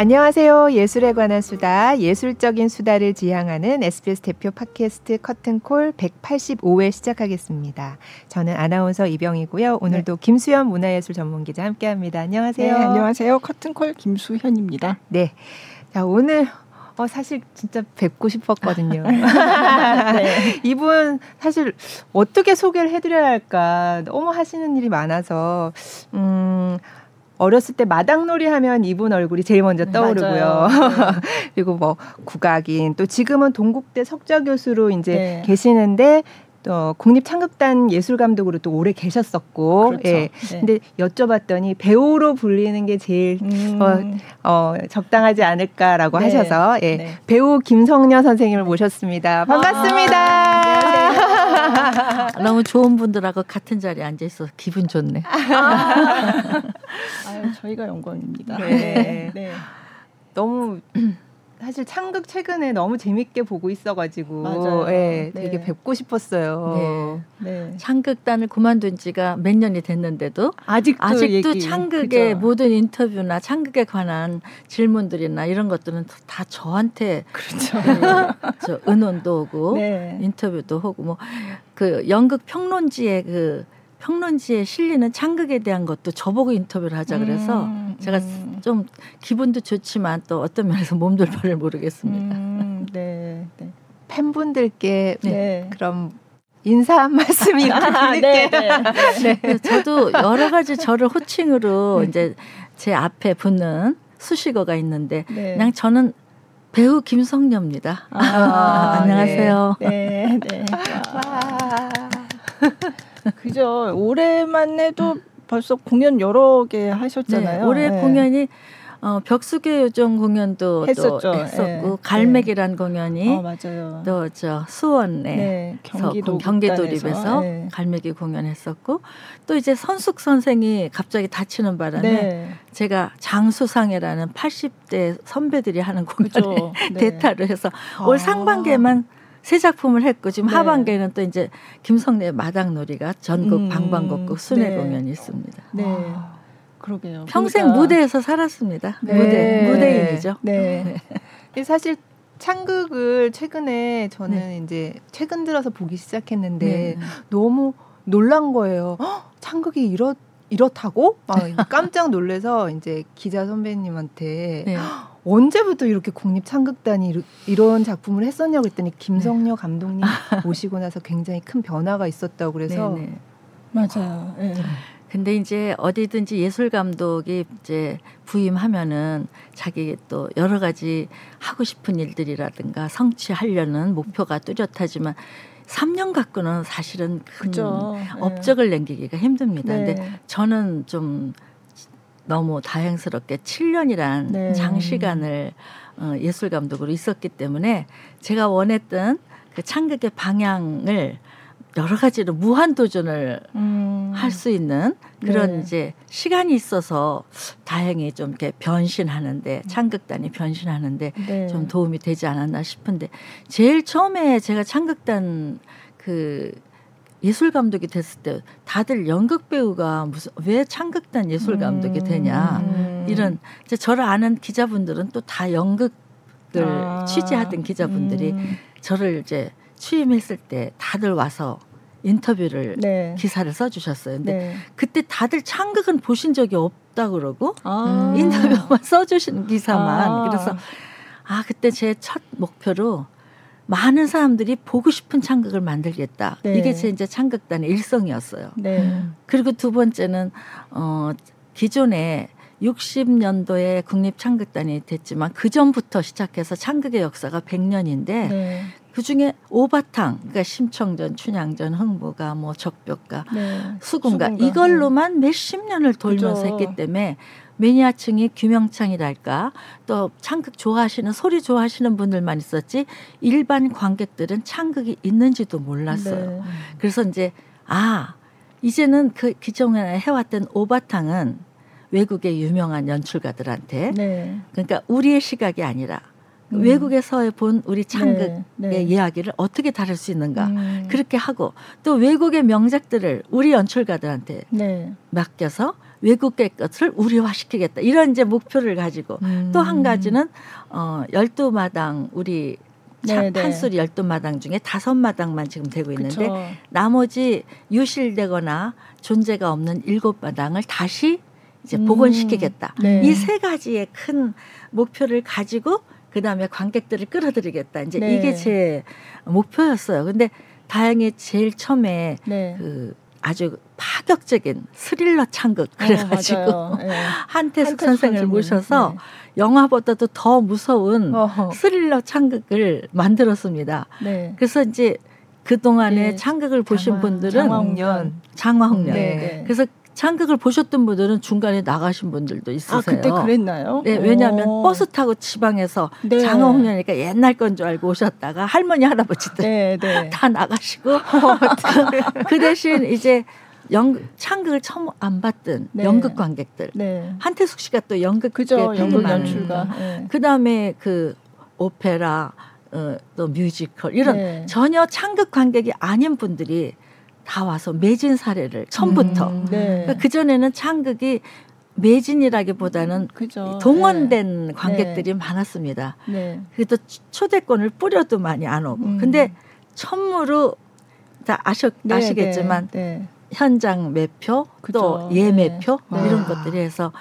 안녕하세요. 예술에 관한 수다, 예술적인 수다를 지향하는 SBS 대표 팟캐스트 커튼콜 185회 시작하겠습니다. 저는 아나운서 이병이고요. 오늘도 네. 김수현 문화예술 전문기자 함께합니다. 안녕하세요. 네, 안녕하세요. 커튼콜 김수현입니다. 네. 자, 오늘 어, 사실 진짜 뵙고 싶었거든요. 네. 이분 사실 어떻게 소개를 해드려야 할까 너무 하시는 일이 많아서 음. 어렸을 때 마당놀이 하면 이분 얼굴이 제일 먼저 음, 떠오르고요. 네. 그리고 뭐 국악인 또 지금은 동국대 석좌 교수로 이제 네. 계시는데 또 국립창극단 예술감독으로 또 오래 계셨었고, 그렇죠. 예. 네. 근데 여쭤봤더니 배우로 불리는 게 제일 음. 어, 어, 적당하지 않을까라고 네. 하셔서 예. 네. 배우 김성녀 선생님을 모셨습니다. 반갑습니다. 아, 너무 좋은 분들하고 같은 자리에 앉아 있어서 기분 좋네. 아. 아유, 저희가 영광입니다. 네. 네. 너무 사실 창극 최근에 너무 재밌게 보고 있어가지고 맞아요. 예, 네. 되게 뵙고 싶었어요. 네. 네. 창극단을 그만둔 지가 몇 년이 됐는데도 아직도, 아직도 얘기. 창극의 그죠? 모든 인터뷰나 창극에 관한 질문들이나 이런 것들은 다 저한테 그렇죠. 네, 저 은원도 오고 네. 인터뷰도 하고 뭐 그 연극 평론지의 그 평론지에 실리는 창극에 대한 것도 저보고 인터뷰를 하자 그래서 음, 제가 음. 좀 기분도 좋지만 또 어떤 면에서 몸둘 바를 모르겠습니다. 음, 네, 네. 팬분들께 네. 그럼 인사 한 말씀이 아, 네, 네, 네. 네. 저도 여러 가지 저를 호칭으로 네. 이제 제 앞에 붙는 수식어가 있는데 네. 그냥 저는 배우 김성녀입니다. 아, 아, 안녕하세요. 네, 네. 그죠. 올해만 해도 벌써 공연 여러 개 하셨잖아요. 네, 올해 네. 공연이 어, 벽수계 요정 공연도 했었죠. 또 했었고 네. 갈매기란 공연이 어, 맞아요. 또 저 수원에 네. 경기도 경기도립에서 네. 갈매기 공연했었고 또 이제 선숙 선생이 갑자기 다치는 바람에 네. 제가 장수상이라는 80대 선배들이 하는 공연에 네. 대타를 해서 아. 올 상반기에만 세 작품을 했고 지금 네. 하반기에는 또 이제 김성래 마당놀이가 전국 음, 방방곡곡 순회 네. 공연이 있습니다. 네. 와. 그러게요. 평생 그러니까. 무대에서 살았습니다. 네. 무대 무대인이죠. 네. 네. 사실 창극을 최근에 저는 네. 이제 최근 들어서 보기 시작했는데 네. 너무 놀란 거예요. 헉, 창극이 이렇 이렇다고? 막 깜짝 놀래서 이제 기자 선배님한테 네. 언제부터 이렇게 국립 창극단이 이런 작품을 했었냐고 했더니 김성녀 네. 감독님 모시고 나서 굉장히 큰 변화가 있었다고 그래서 네, 네. 맞아요. 네. 근데 이제 어디든지 예술 감독이 이제 부임하면은 자기 또 여러 가지 하고 싶은 일들이라든가 성취하려는 목표가 뚜렷하지만 3년 갖고는 사실은 큰 그죠. 업적을 남기기가 힘듭니다. 네. 근데 저는 좀 너무 다행스럽게 7년이란 네. 장시간을 어, 예술 감독으로 있었기 때문에 제가 원했던 그 창극의 방향을 여러 가지로 무한 도전을 음. 할수 있는 그런 네. 이제 시간이 있어서 다행히 좀 이렇게 변신하는데 창극단이 변신하는데 네. 좀 도움이 되지 않았나 싶은데 제일 처음에 제가 창극단 그 예술 감독이 됐을 때 다들 연극 배우가 무슨 왜 창극단 예술 감독이 되냐 음. 이런 이제 저를 아는 기자분들은 또 다 연극을 아. 취재하던 기자분들이 음. 저를 이제 취임했을 때 다들 와서 인터뷰를 네. 기사를 써주셨어요. 근데 네. 그때 다들 창극은 보신 적이 없다 그러고 아. 인터뷰만 써주신 기사만 아. 그래서 아 그때 제 첫 목표로 많은 사람들이 보고 싶은 창극을 만들겠다. 네. 이게 제 이제 창극단의 일성이었어요. 네. 그리고 두 번째는 어 기존에 60년도에 국립창극단이 됐지만 그 전부터 시작해서 창극의 역사가 100년인데 네. 그 중에 오바탕, 그러니까 심청전, 춘향전, 흥부가, 뭐 적벽가, 네. 수군가, 수군가 이걸로만 몇십 년을 돌면서 그죠. 했기 때문에 매니아층이 규명창이랄까 또 창극 좋아하시는 소리 좋아하시는 분들만 있었지 일반 관객들은 창극이 있는지도 몰랐어요. 네. 그래서 이제 아 이제는 그 기존에 해왔던 오바탕은 외국의 유명한 연출가들한테 네. 그러니까 우리의 시각이 아니라 음. 외국에서 본 우리 창극의 네, 네. 이야기를 어떻게 다룰 수 있는가 음. 그렇게 하고 또 외국의 명작들을 우리 연출가들한테 네. 맡겨서 외국의 것을 우리화시키겠다 이런 이제 목표를 가지고 음. 또한 가지는 어 열두 마당 우리 차- 네, 네. 판소리 열두 마당 중에 다섯 마당만 지금 되고 있는데 그쵸. 나머지 유실되거나 존재가 없는 일곱 마당을 다시 이제 음. 복원시키겠다. 네. 이세 가지의 큰 목표를 가지고 그 다음에 관객들을 끌어들이겠다. 이제 네. 이게 제 목표였어요. 근데 다행히 제일 처음에 네. 그 아주 파격적인 스릴러 창극 그래가지고 어. 네. 한태숙 선생을. 모셔서 네. 영화보다도 더 무서운 어허. 스릴러 창극을 만들었습니다. 네. 그래서 이제 그 동안에 네. 창극을 보신 장화- 분들은 장화홍련. 장화홍련. 네. 네. 그래서 창극을 보셨던 분들은 중간에 나가신 분들도 있으세요. 아 그때 그랬나요? 네, 왜냐하면 오. 버스 타고 지방에서 네. 장화홍련이니까 옛날 건 줄 알고 오셨다가 할머니 할아버지들 네, 네. 다 나가시고 그 대신 이제 연 창극을 처음 안 봤던 네. 연극 관객들 네. 한태숙 씨가 또 연극 그죠. 연극 연출가. 네. 그 다음에 그 오페라 어, 또 뮤지컬 이런 네. 전혀 창극 관객이 아닌 분들이 다 와서 매진 사례를 처음부터 음. 네. 그 전에는 창극이 매진이라기보다는 그죠. 동원된 관객들이 많았습니다. 네. 그래도 초대권을 뿌려도 많이 안 오고. 음. 근데 천무로 다 아셨, 네, 아시겠지만 네. 네. 현장 매표 그죠. 또 예매표 네. 이런 와. 것들이 해서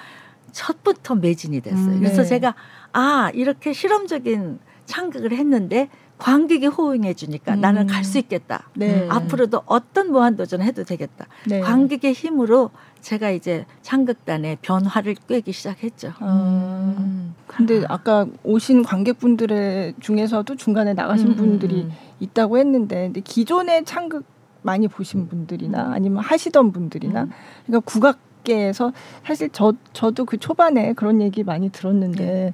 첫부터 매진이 됐어요. 음. 그래서 네. 제가 아 이렇게 실험적인 창극을 했는데 관객이 호응해 주니까 음. 나는 갈 수 있겠다. 네. 음. 앞으로도 어떤 무한도전 해도 되겠다. 네. 관객의 힘으로 제가 이제 창극단의 변화를 꿰기 시작했죠. 어, 음. 근데 아까 오신 관객분들의 중에서도 중간에 나가신 음, 분들이 음. 있다고 했는데 근데 기존의 창극 많이 보신 분들이나 아니면 하시던 분들이나 음. 그러니까 국악계에서 사실 저 저도 그 초반에 그런 얘기 많이 들었는데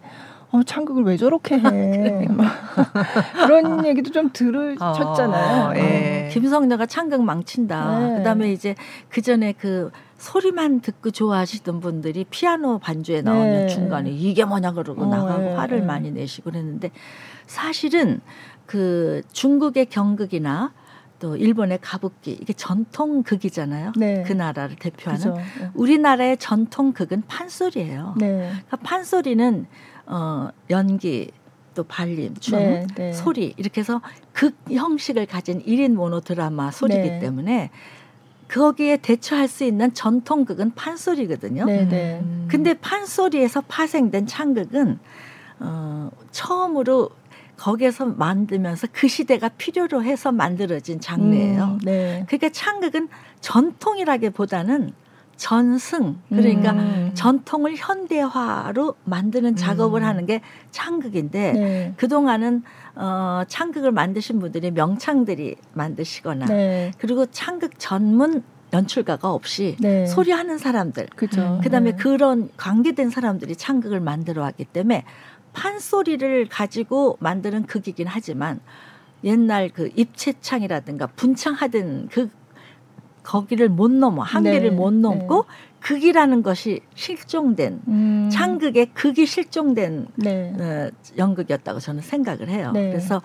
어, 창극을 왜 저렇게 해? 막 그런 얘기도 좀 들으셨잖아요. 어, 예. 김성녀가 창극 망친다. 네. 그다음에 이제 그 전에 그 소리만 듣고 좋아하시던 분들이 피아노 반주에 나오면 네. 중간에 이게 뭐냐 그러고 어, 나가고 네, 화를 네. 많이 내시고 그랬는데 사실은 그 중국의 경극이나 또 일본의 가부키 이게 전통 극이잖아요. 네. 그 나라를 대표하는 그죠. 우리나라의 전통 극은 판소리예요. 네. 그러니까 판소리는 어 연기 또 발림, 춤, 네, 네. 소리 이렇게 해서 극 형식을 가진 일인 모노 드라마 소리이기 네. 때문에 거기에 대처할 수 있는 전통극은 판소리거든요. 네, 네. 음. 근데 판소리에서 파생된 창극은 어 처음으로 거기에서 만들면서 그 시대가 필요로 해서 만들어진 장르예요. 음, 네. 그러니까 창극은 전통이라기보다는 전승 그러니까 음. 전통을 현대화로 만드는 작업을 음. 하는 게 창극인데 네. 그동안은 어, 창극을 만드신 분들이 명창들이 만드시거나 네. 그리고 창극 전문 연출가가 없이 네. 소리하는 사람들 그죠. 그다음에 네. 그런 관계된 사람들이 창극을 만들어 왔기 때문에 판소리를 가지고 만드는 극이긴 하지만 옛날 그 입체창이라든가 분창하던 그 거기를 못 넘어 한계를 네, 못 넘고 극이라는 것이 실종된 음. 창극의 극이 실종된 네. 어, 연극이었다고 저는 생각을 해요. 네. 그래서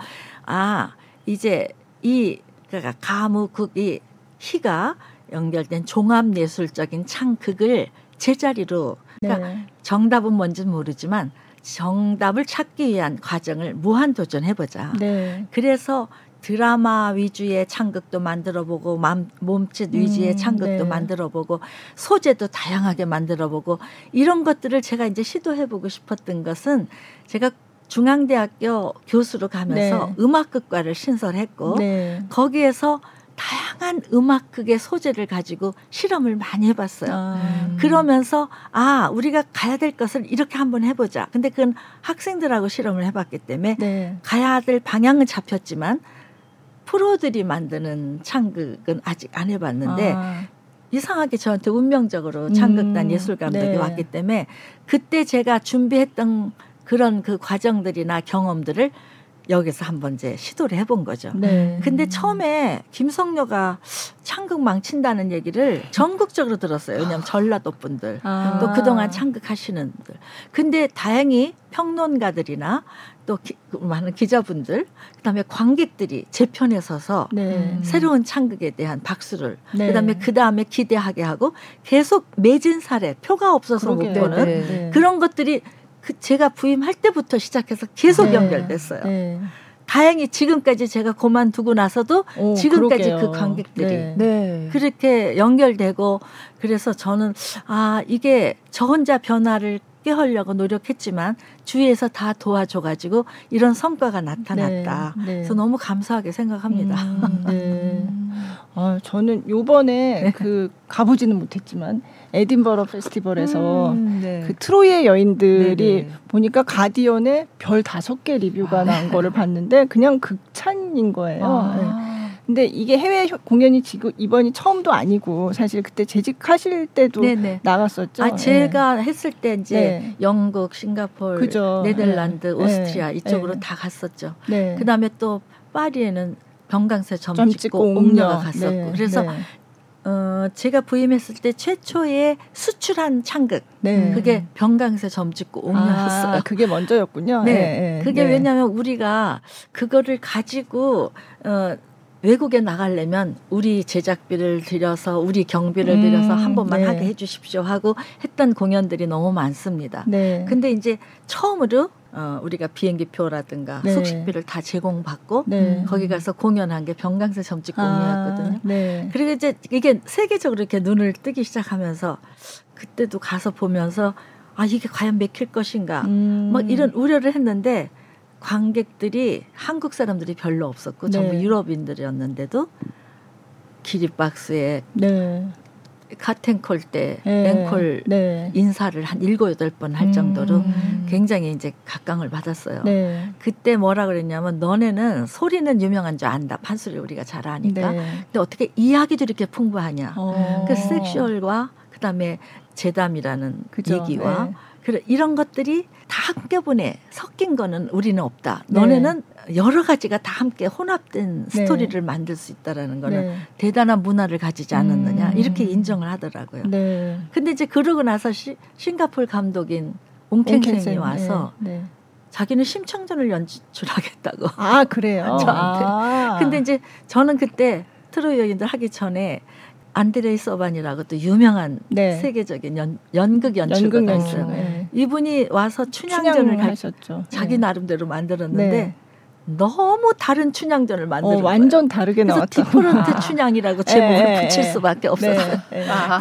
아 이제 이 그러니까 가무극이 희가 연결된 종합예술적인 창극을 제자리로 그러니까 네. 정답은 뭔지는 모르지만 정답을 찾기 위한 과정을 무한 도전해보자. 네. 그래서 드라마 위주의 창극도 만들어보고 맘- 몸짓 위주의 음, 창극도 네. 만들어보고 소재도 다양하게 만들어보고 이런 것들을 제가 이제 시도해보고 싶었던 것은 제가 중앙대학교 교수로 가면서 네. 음악극과를 신설했고 네. 거기에서 다양한 음악극의 소재를 가지고 실험을 많이 해봤어요. 아. 그러면서 아 우리가 가야 될 것을 이렇게 한번 해보자. 근데 그건 학생들하고 실험을 해봤기 때문에 네. 가야 될 방향은 잡혔지만 프로들이 만드는 창극은 아직 안 해봤는데 아. 이상하게 저한테 운명적으로 창극단 음, 예술 감독이 네. 왔기 때문에 그때 제가 준비했던 그런 그 과정들이나 경험들을 여기서 한번 이제 시도를 해본 거죠. 네. 근데 처음에 김성녀가 창극 망친다는 얘기를 전국적으로 들었어요. 왜냐하면 전라도 분들 아. 또 그동안 창극하시는 분들. 근데 다행히 평론가들이나 또 기, 많은 기자분들 그다음에 관객들이 제 편에 서서 네. 새로운 창극에 대한 박수를 네. 그다음에 그다음에 기대하게 하고 계속 매진 사례 표가 없어서 그러게요. 못 보는 네. 네. 그런 것들이 그 제가 부임할 때부터 시작해서 계속 네. 연결됐어요. 네. 다행히 지금까지 제가 그만두고 나서도 오, 지금까지 그러게요. 그 관객들이 네. 네. 그렇게 연결되고 그래서 저는 아 이게 저 혼자 변화를 깨하려고 노력했지만 주위에서 다 도와줘가지고 이런 성과가 나타났다. 네, 네. 그래서 너무 감사하게 생각합니다. 음, 네. 아, 저는 요번에 네. 그 가보지는 못했지만 에딘버러 페스티벌에서 음, 네. 그 트로이의 여인들이 네네. 네. 보니까 가디언에 별 다섯 개 리뷰가 아. 난 거를 봤는데 그냥 극찬인 거예요. 아. 네. 근데 이게 해외 공연이 지금 이번이 처음도 아니고 사실 그때 재직하실 때도 네네. 나갔었죠. 아 제가 네. 했을 때 이제 네. 영국, 싱가폴. 네덜란드, 네. 오스트리아 이쪽으로 네. 다 갔었죠. 네. 그다음에 또 파리에는 병강세 점, 점 찍고 옥녀가 갔었고 네. 그래서 어, 제가 부임했을 때 최초의 수출한 창극. 네. 그게 병강세 점찍고 옥녀였어요. 아, 그게 먼저였군요. 네. 네. 그게 네. 왜냐하면 우리가 그거를 가지고 어, 외국에 나가려면 우리 제작비를 들여서 우리 경비를 음, 들여서 한 번만 네. 하게 해주십시오 하고 했던 공연들이 너무 많습니다. 네. 근데 이제 처음으로 어, 우리가 비행기표라든가 네. 숙식비를 다 제공받고 네. 거기 가서 공연한 게 병강세 점집 공연이었거든요. 아, 네. 그리고 이제 이게 세계적으로 이렇게 눈을 뜨기 시작하면서 그때도 가서 보면서 아 이게 과연 맥힐 것인가 음. 막 이런 우려를 했는데 관객들이 한국 사람들이 별로 없었고 전부 네. 유럽인들이었는데도 기립박스에 네. 카텐콜 때 네. 앵콜 네. 인사를 한 일곱 여덟 번 할 정도로 음. 굉장히 이제 각광을 받았어요. 네. 그때 뭐라 그랬냐면 너네는 소리는 유명한 줄 안다. 판소리 우리가 잘 아니까. 네. 근데 어떻게 이야기도 이렇게 풍부하냐. 어. 그 섹슈얼과 그다음에 재담이라는 그죠. 얘기와 네. 그래 이런 것들이 다 한꺼번에 섞인 거는 우리는 없다. 네. 너네는 여러 가지가 다 함께 혼합된 네. 스토리를 만들 수 있다라는 거는 네. 대단한 문화를 가지지 않았느냐 음. 이렇게 인정을 하더라고요. 네. 근데 이제 그러고 나서 시, 싱가폴 감독인 옹켄생이 와서 네. 네. 자기는 심청전을 연출하겠다고. 아 그래요. 저한테. 아. 근데 이제 저는 그때 트로이 여인들 하기 전에 안드레이 서반이라고 또 유명한 네. 세계적인 연, 연극 연출가가 있어요. 네. 이분이 와서 춘향전을 하셨죠. 자기 네. 나름대로 만들었는데 네. 너무 다른 춘향전을 만들어 어, 완전 다르게 나왔다. different 아. 춘향이라고 제목을 네. 붙일 수밖에 없어서 아,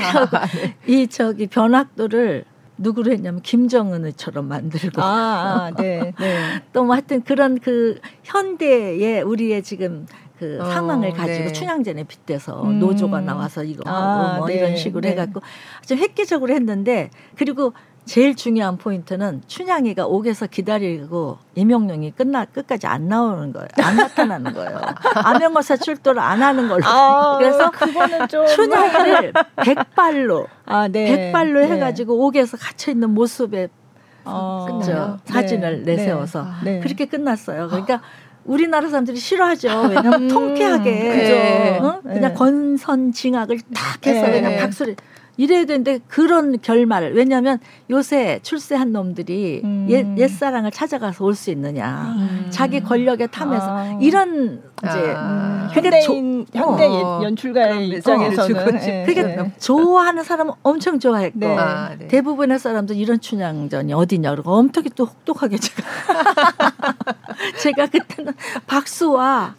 이 저기 변학도를 누구로 했냐면 김정은처럼 만들고 아, 아 네, 네. 또 뭐 하여튼 그런 그 현대의 우리의 지금 그 어, 상황을 가지고 네. 춘향전에 빗대서 음. 노조가 나와서 이거 아, 하고 뭐 네. 이런 식으로 네. 해갖고 좀 획기적으로 했는데 그리고 제일 중요한 포인트는 춘향이가 옥에서 기다리고 임영룡이 끝나 끝까지 안 나오는 거예요. 안 나타나는 거예요. 암행어사 출도를 안 하는 걸로. 아, 그래서 좀 춘향이를 백발로 아, 네. 백발로 네. 해가지고 옥에서 갇혀 있는 모습에 어, 그죠 사진을 네. 내세워서 네. 그렇게 끝났어요. 그러니까. 우리나라 사람들이 싫어하죠. 왜냐면 음, 통쾌하게 어? 그냥 네. 건선징악을 탁 해서 네. 그냥 박수를 이래야 되는데 그런 결말 왜냐하면 요새 출세한 놈들이 음. 옛, 옛사랑을 찾아가서 올 수 있느냐 음. 자기 권력에 탐해서 아. 이런 이제 아. 현대인 조, 현대 어. 연출가의 입장에서는 네. 그게 네. 좋아하는 사람은 엄청 좋아했고 네. 아, 네. 대부분의 사람들 이런 춘향전이 어디냐 그러고 엄청 또 혹독하게 제가 제가 그때는 박수와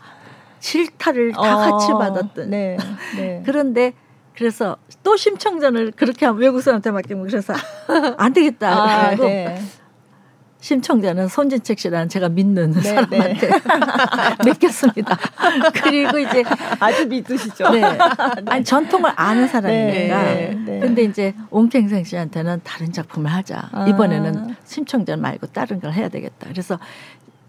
질타를 다 어. 같이 받았던 네. 네. 그런데 그래서 또 심청전을 그렇게 하면 외국 사람한테 맡기면 그래서 안 되겠다. 아, 네. 심청자는 손진책 씨라는 제가 믿는 네, 사람한테 네. 맡겼습니다. 그리고 이제 아주 믿으시죠. 네. 아니 전통을 아는 사람이니까. 네, 네. 근데 이제 옹팽생 씨한테는 다른 작품을 하자. 아. 이번에는 심청자 말고 다른 걸 해야 되겠다. 그래서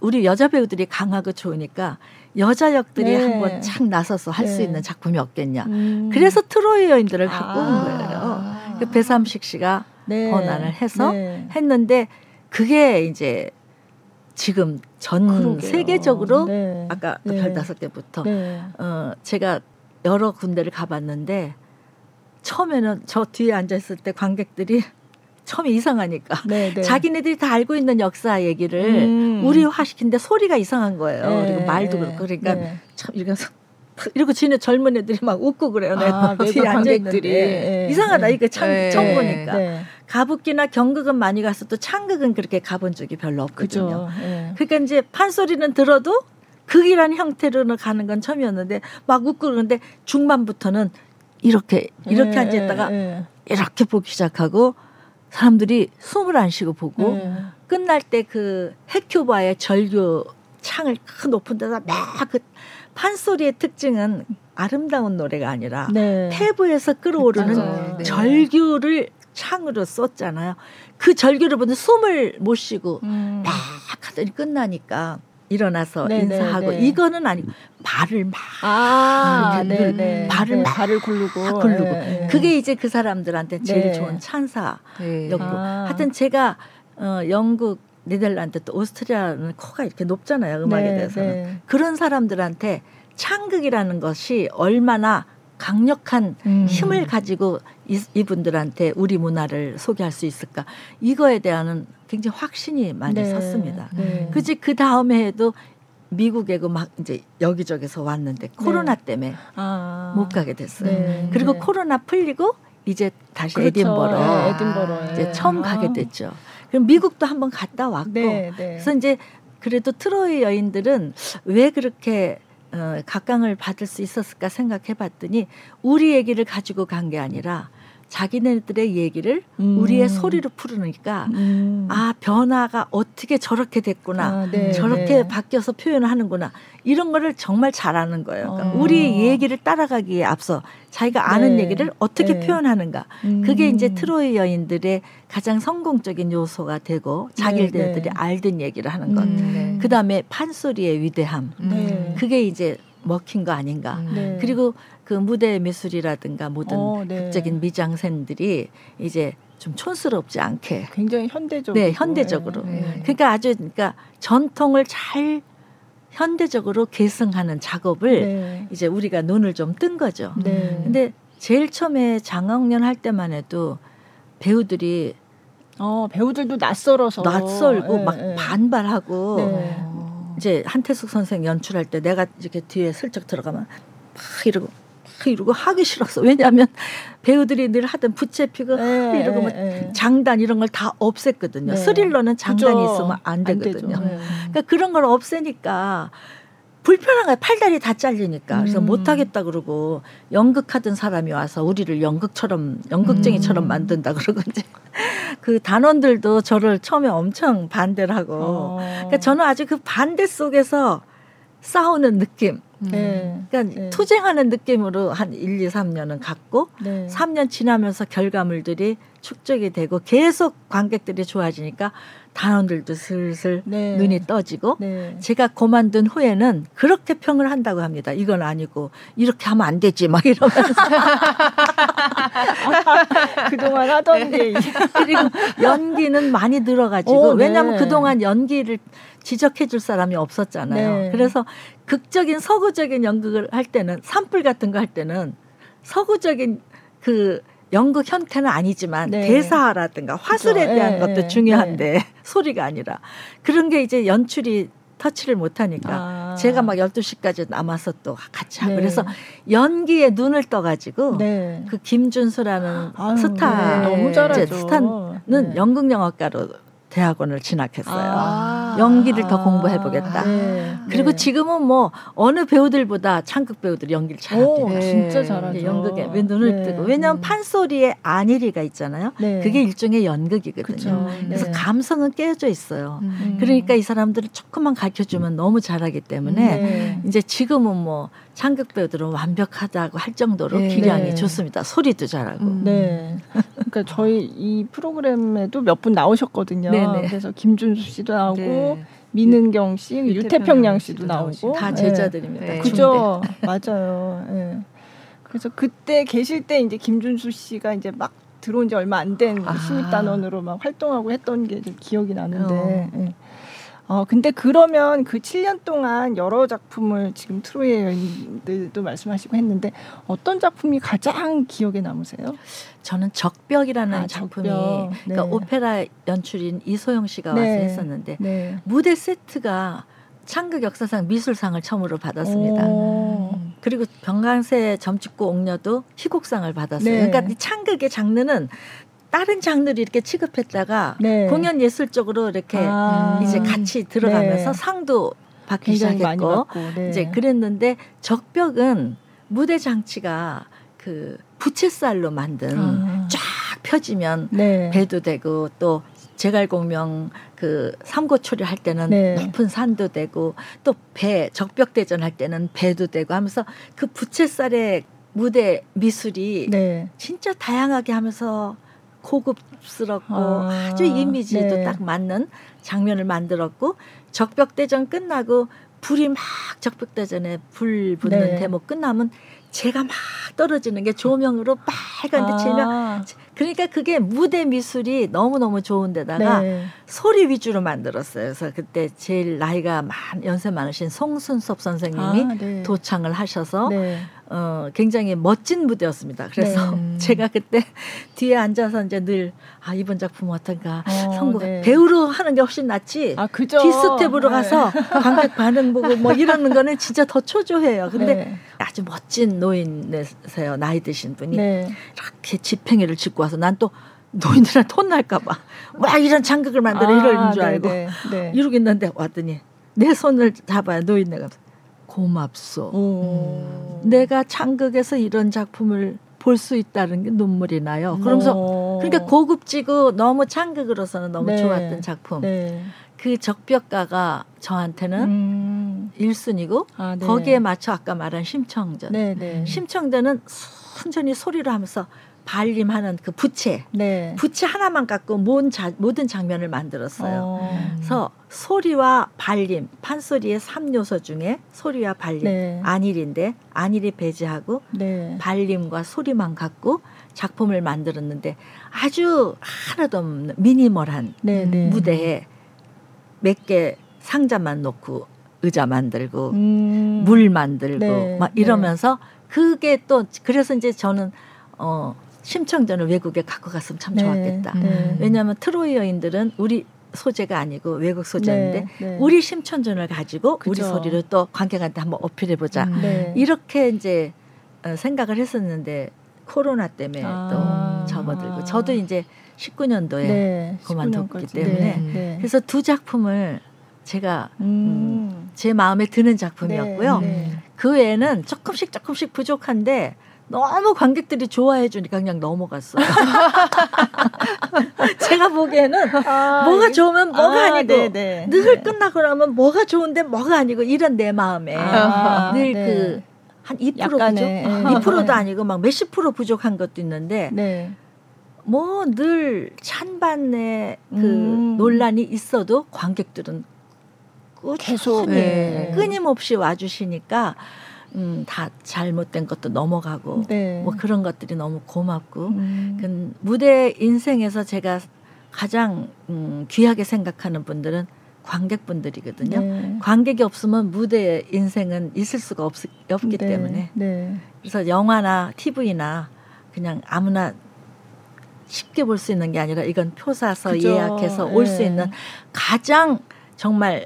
우리 여자 배우들이 강하고 좋으니까 여자 역들이 네. 한번 착 나서서 할수 네. 있는 작품이 없겠냐. 음. 그래서 트로이 여인들을 갖고 아. 온 거예요. 그 배삼식 씨가 네. 번안을 해서 네. 했는데 그게 이제 지금 전 그러게요. 세계적으로 네. 아까 네. 별다섯 개부터 어 제가 여러 군데를 가봤는데 처음에는 저 뒤에 앉아 있을 때 관객들이 처음에 이상하니까 네네. 네. 자기네들이 다 알고 있는 역사 얘기를 음. 우리화시킨데 소리가 이상한 거예요. 네. 그리고 말도 그렇고 그러니까 네. 참 이러면서 이러고 지네 젊은 애들이 막 웃고 그래요. 아, 외국 관객들이 네. 이상하다. 네. 이거 참 네. 처음 보니까 네. 가부키나 경극은 많이 갔어 도 창극은 그렇게 가본 적이 별로 없거든요. 네. 그러니까 이제 판소리는 들어도 극이라는 형태로는 가는 건 처음이었는데 막 웃고 그러는데 중반부터는 이렇게 이렇게 네, 네, 이렇게 보기 시작하고 사람들이 숨을 안 쉬고 보고 끝날 때 그 해큐바의 절규 창을 큰 높은 데다 막 그 판소리의 특징은 아름다운 노래가 아니라 네. 태부에서 끌어오르는 네. 절규를 창으로 썼잖아요. 그 절규를 보는 숨을 못 쉬고 음. 막 하더니 끝나니까 일어나서 네네, 네, 인사하고 네. 이거는 아니고 발을 막 아, 네, 네. 발을 네, 막 발을 굴르고 막 굴르고 네. 그게 이제 그 사람들한테 제일 좋은 찬사였고 아. 하여튼 제가 어, 영국 네덜란드 또 오스트리아는 코가 이렇게 높잖아요 음악에 대해서는 그런 사람들한테 창극이라는 것이 얼마나 강력한 음. 힘을 가지고 이, 이분들한테 우리 문화를 소개할 수 있을까 이거에 대한 굉장히 확신이 많이 네. 섰습니다. 네. 그지 그 다음 해에도 미국에고 막 이제 여기저기서 왔는데 네. 코로나 때문에 아. 못 가게 됐어요. 네. 그리고 네. 코로나 풀리고 이제 다시 그렇죠. 에딘버러, 네, 에딘버러 이제 처음 아. 가게 됐죠. 그럼 미국도 한번 갔다 왔고 그래서 이제 그래도 트로이 여인들은 왜 그렇게 어, 각광을 받을 수 있었을까 생각해 봤더니 우리 얘기를 가지고 간 게 아니라 자기네들의 얘기를 음. 우리의 소리로 풀으니까 음. 아 변화가 어떻게 저렇게 됐구나 아, 네, 저렇게 네. 바뀌어서 표현을 하는구나 이런 거를 정말 잘하는 거예요. 그러니까 어. 우리 얘기를 따라가기에 앞서 자기가 아는 네. 얘기를 어떻게 네. 표현하는가 음. 그게 이제 트로이 여인들의 가장 성공적인 요소가 되고 자기들이 네, 네. 알던 얘기를 하는 것. 음, 그 다음에 판소리의 위대함. 그게 이제 먹힌 거 아닌가. 음. 그리고 그 무대 미술이라든가 모든 어, 네. 극적인 미장센들이 이제 좀 촌스럽지 않게 굉장히 현대적으로 네 현대적으로 네. 그러니까 아주 그러니까 전통을 잘 현대적으로 계승하는 작업을 네. 이제 우리가 눈을 좀 뜬 거죠. 네. 근데 제일 처음에 장학년 할 때만 해도 배우들이 어 배우들도 낯설어서 낯설고 네, 막 네. 반발하고 네. 이제 한태숙 선생 연출할 때 내가 이렇게 뒤에 슬쩍 들어가면 막 이러고 이러고 하기 싫었어. 왜냐하면 배우들이 늘 하던 부채피고 네, 이러고 뭐 네. 장단 이런 걸 다 없앴거든요. 네. 스릴러는 장단이 그죠. 있으면 안 되거든요. 안 네. 그러니까 그런 걸 없애니까 불편한 거야. 팔다리 다 잘리니까. 그래서 음. 못하겠다 그러고 연극하던 사람이 와서 우리를 연극처럼 연극쟁이처럼 음. 만든다 그러고 이제 그 단원들도 저를 처음에 엄청 반대를 하고. 어. 그러니까 저는 아주 그 반대 속에서 싸우는 느낌. 음. 네. 그러니까 네. 투쟁하는 느낌으로 한 1, 2, 3년은 갔고 네. 3년 지나면서 결과물들이 축적이 되고 계속 관객들이 좋아지니까 단원들도 슬슬 네. 눈이 떠지고 네. 제가 고만둔 후에는 그렇게 평을 한다고 합니다. 이건 아니고 이렇게 하면 안 되지 막 이러면서 그동안 하던 게 그리고 연기는 많이 늘어가지고 오, 네. 왜냐하면 그동안 연기를 지적해 줄 사람이 없었잖아요. 네. 그래서 극적인 서구적인 연극을 할 때는 산불 같은 거 할 때는 서구적인 그 연극 형태는 아니지만 네. 대사라든가 화술에 그렇죠. 대한 네. 것도 중요한데 네. 소리가 아니라 그런 게 이제 연출이 터치를 못하니까 아. 제가 막 12시까지 남아서 또 같이 하고 네. 그래서 연기에 눈을 떠가지고 네. 그 김준수라는 아유, 스타 네. 너무 잘하죠. 스타는 네. 연극영화과로 대학원을 진학했어요. 아~ 연기를 더 공부해 보겠다. 네. 그리고 네. 지금은 뭐 어느 배우들보다 창극 배우들이 연기를 잘하대요. 네. 진짜 잘하죠. 연극에 왜 눈을 네. 뜨고 왜냐하면 음. 판소리에 안일이가 있잖아요. 네. 그게 일종의 연극이거든요. 그쵸. 그래서 네. 감성은 깨져 있어요. 음. 그러니까 이 사람들을 조금만 가르쳐 주면 너무 잘하기 때문에 이제 지금은 뭐 창극 배우들은 완벽하다고 할 정도로 기량이 좋습니다. 소리도 잘하고. 음. 네. 그러니까 저희 이 프로그램에도 몇 분 나오셨거든요. 네네. 그래서 김준수 씨도 나오고 네. 민은경 씨, 유태평양 씨도 나오고 다 제자들입니다. 네. 그죠, 맞아요. 네. 그래서 그때 계실 때 이제 김준수 씨가 이제 막 들어온 지 얼마 안된 아. 신입 단원으로 막 활동하고 했던 게 좀 기억이 나는데. 어. 네. 어, 근데 그러면 그 7년 동안 여러 작품을 지금 트로이의 여인들도 말씀하시고 했는데 어떤 작품이 가장 기억에 남으세요? 저는 적벽이라는 아, 작품이 적벽. 네. 그러니까 오페라 연출인 이소영 씨가 네. 와서 했었는데 네. 무대 세트가 창극 역사상 미술상을 처음으로 받았습니다. 오. 그리고 병강세 점찍고 옥녀도 희곡상을 받았어요. 네. 그러니까 이 창극의 장르는 다른 장르를 이렇게 취급했다가 네. 공연 예술적으로 이렇게 아. 이제 같이 들어가면서 네. 상도 받기 시작했고 네. 이제 그랬는데 적벽은 무대 장치가 그 부채살로 만든 아. 쫙 펴지면 네. 배도 되고 또 제갈공명 그 삼고초리 할 때는 네. 높은 산도 되고 또 배 적벽대전 할 때는 배도 되고 하면서 그 부채살의 무대 미술이 네. 진짜 다양하게 하면서 고급스럽고 아, 주 이미지도 네. 딱 맞는 장면을 만들었고 적벽대전 끝나고 불이 막 적벽대전에 불 붙는 네. 대목 끝나면 제가 막 떨어지는 게 조명으로 빨간 데 치면 아. 그러니까 그게 무대 미술이 너무너무 좋은데다가 네. 소리 위주로 만들었어요. 그래서 그때 제일 나이가 많, 연세 많으신 송순섭 선생님이 아, 네. 도창을 하셔서 네. 어, 굉장히 멋진 무대였습니다. 그래서 네. 제가 그때 뒤에 앉아서 이제 늘 아, 이번 작품 어떤가 어, 선곡 네. 배우로 하는 게 훨씬 낫지. 아, 그죠. 디스텝으로 네. 가서 관객 반응 보고 뭐 이러는 거는 진짜 더 초조해요. 근데 네. 아주 멋진 노인이세요. 나이 드신 분이 이렇게 집행회를 짓고 와서 난 또 노인들한테 혼날까봐 와 이런 장극을 만들어 아, 이러는 줄 알고 이러고 있는데 왔더니 내 손을 잡아야 노인네가 고맙소. 오. 내가 창극에서 이런 작품을 볼 수 있다는 게 눈물이 나요. 그러면서 오. 그러니까 고급지고 너무 창극으로서는 너무 네. 좋았던 작품. 네. 그 적벽가가 저한테는 음. 1순위고 아, 네. 거기에 맞춰 아까 말한 심청전. 네, 네. 심청전은 순전히 소리로 하면서 발림하는 그 부채, 네. 부채 하나만 갖고 모든, 자, 모든 장면을 만들었어요. 어. 그래서 소리와 발림, 판소리의 3요소 중에 소리와 발림, 네. 안일인데 안일이 배제하고 네. 발림과 소리만 갖고 작품을 만들었는데 아주 하나도 없는 미니멀한 네, 네. 무대에 몇 개 상자만 놓고 의자 만들고 음. 물 만들고 네, 막 이러면서 그게 또 그래서 이제 저는 어 심청전을 외국에 갖고 갔으면 참 네, 좋았겠다. 네. 왜냐하면 트로이 여인들은 우리 소재가 아니고 외국 소재인데 네, 네. 우리 심청전을 가지고 그죠. 우리 소리를 또 관객한테 한번 어필해 보자. 음. 네. 이렇게 이제 어, 생각을 했었는데 코로나 때문에 아. 또 접어들고 저도 이제 19년도에 그만뒀기 때문에 그래서 두 작품을 제가 음. 음, 제 마음에 드는 작품이었고요. 그 외에는 조금씩 조금씩 부족한데 너무 관객들이 좋아해 주니까 그냥 넘어갔어요. 제가 보기에는 아, 뭐가 좋으면 뭐가 아, 아니고 네네. 네. 늘 네. 끝나고 나면 뭐가 좋은데 뭐가 아니고 이런 내 마음에 아, 늘그 네. 한2% 약간의, 부족, 2%도 아니고 막 몇십 프로 부족한 것도 있는데 네. 뭐늘 찬반의 그 음. 논란이 있어도 관객들은 계속 네. 끊임없이 와주시니까 음, 다 잘못된 것도 넘어가고 네. 뭐 그런 것들이 너무 고맙고 음. 그 무대 인생에서 제가 가장 음, 귀하게 생각하는 분들은 관객분들이거든요. 네. 관객이 없으면 무대 인생은 있을 수가 없, 없기 네. 때문에 네. 그래서 영화나 TV나 그냥 아무나 쉽게 볼 수 있는 게 아니라 이건 표 사서 그죠. 예약해서 올수 네. 있는 가장 정말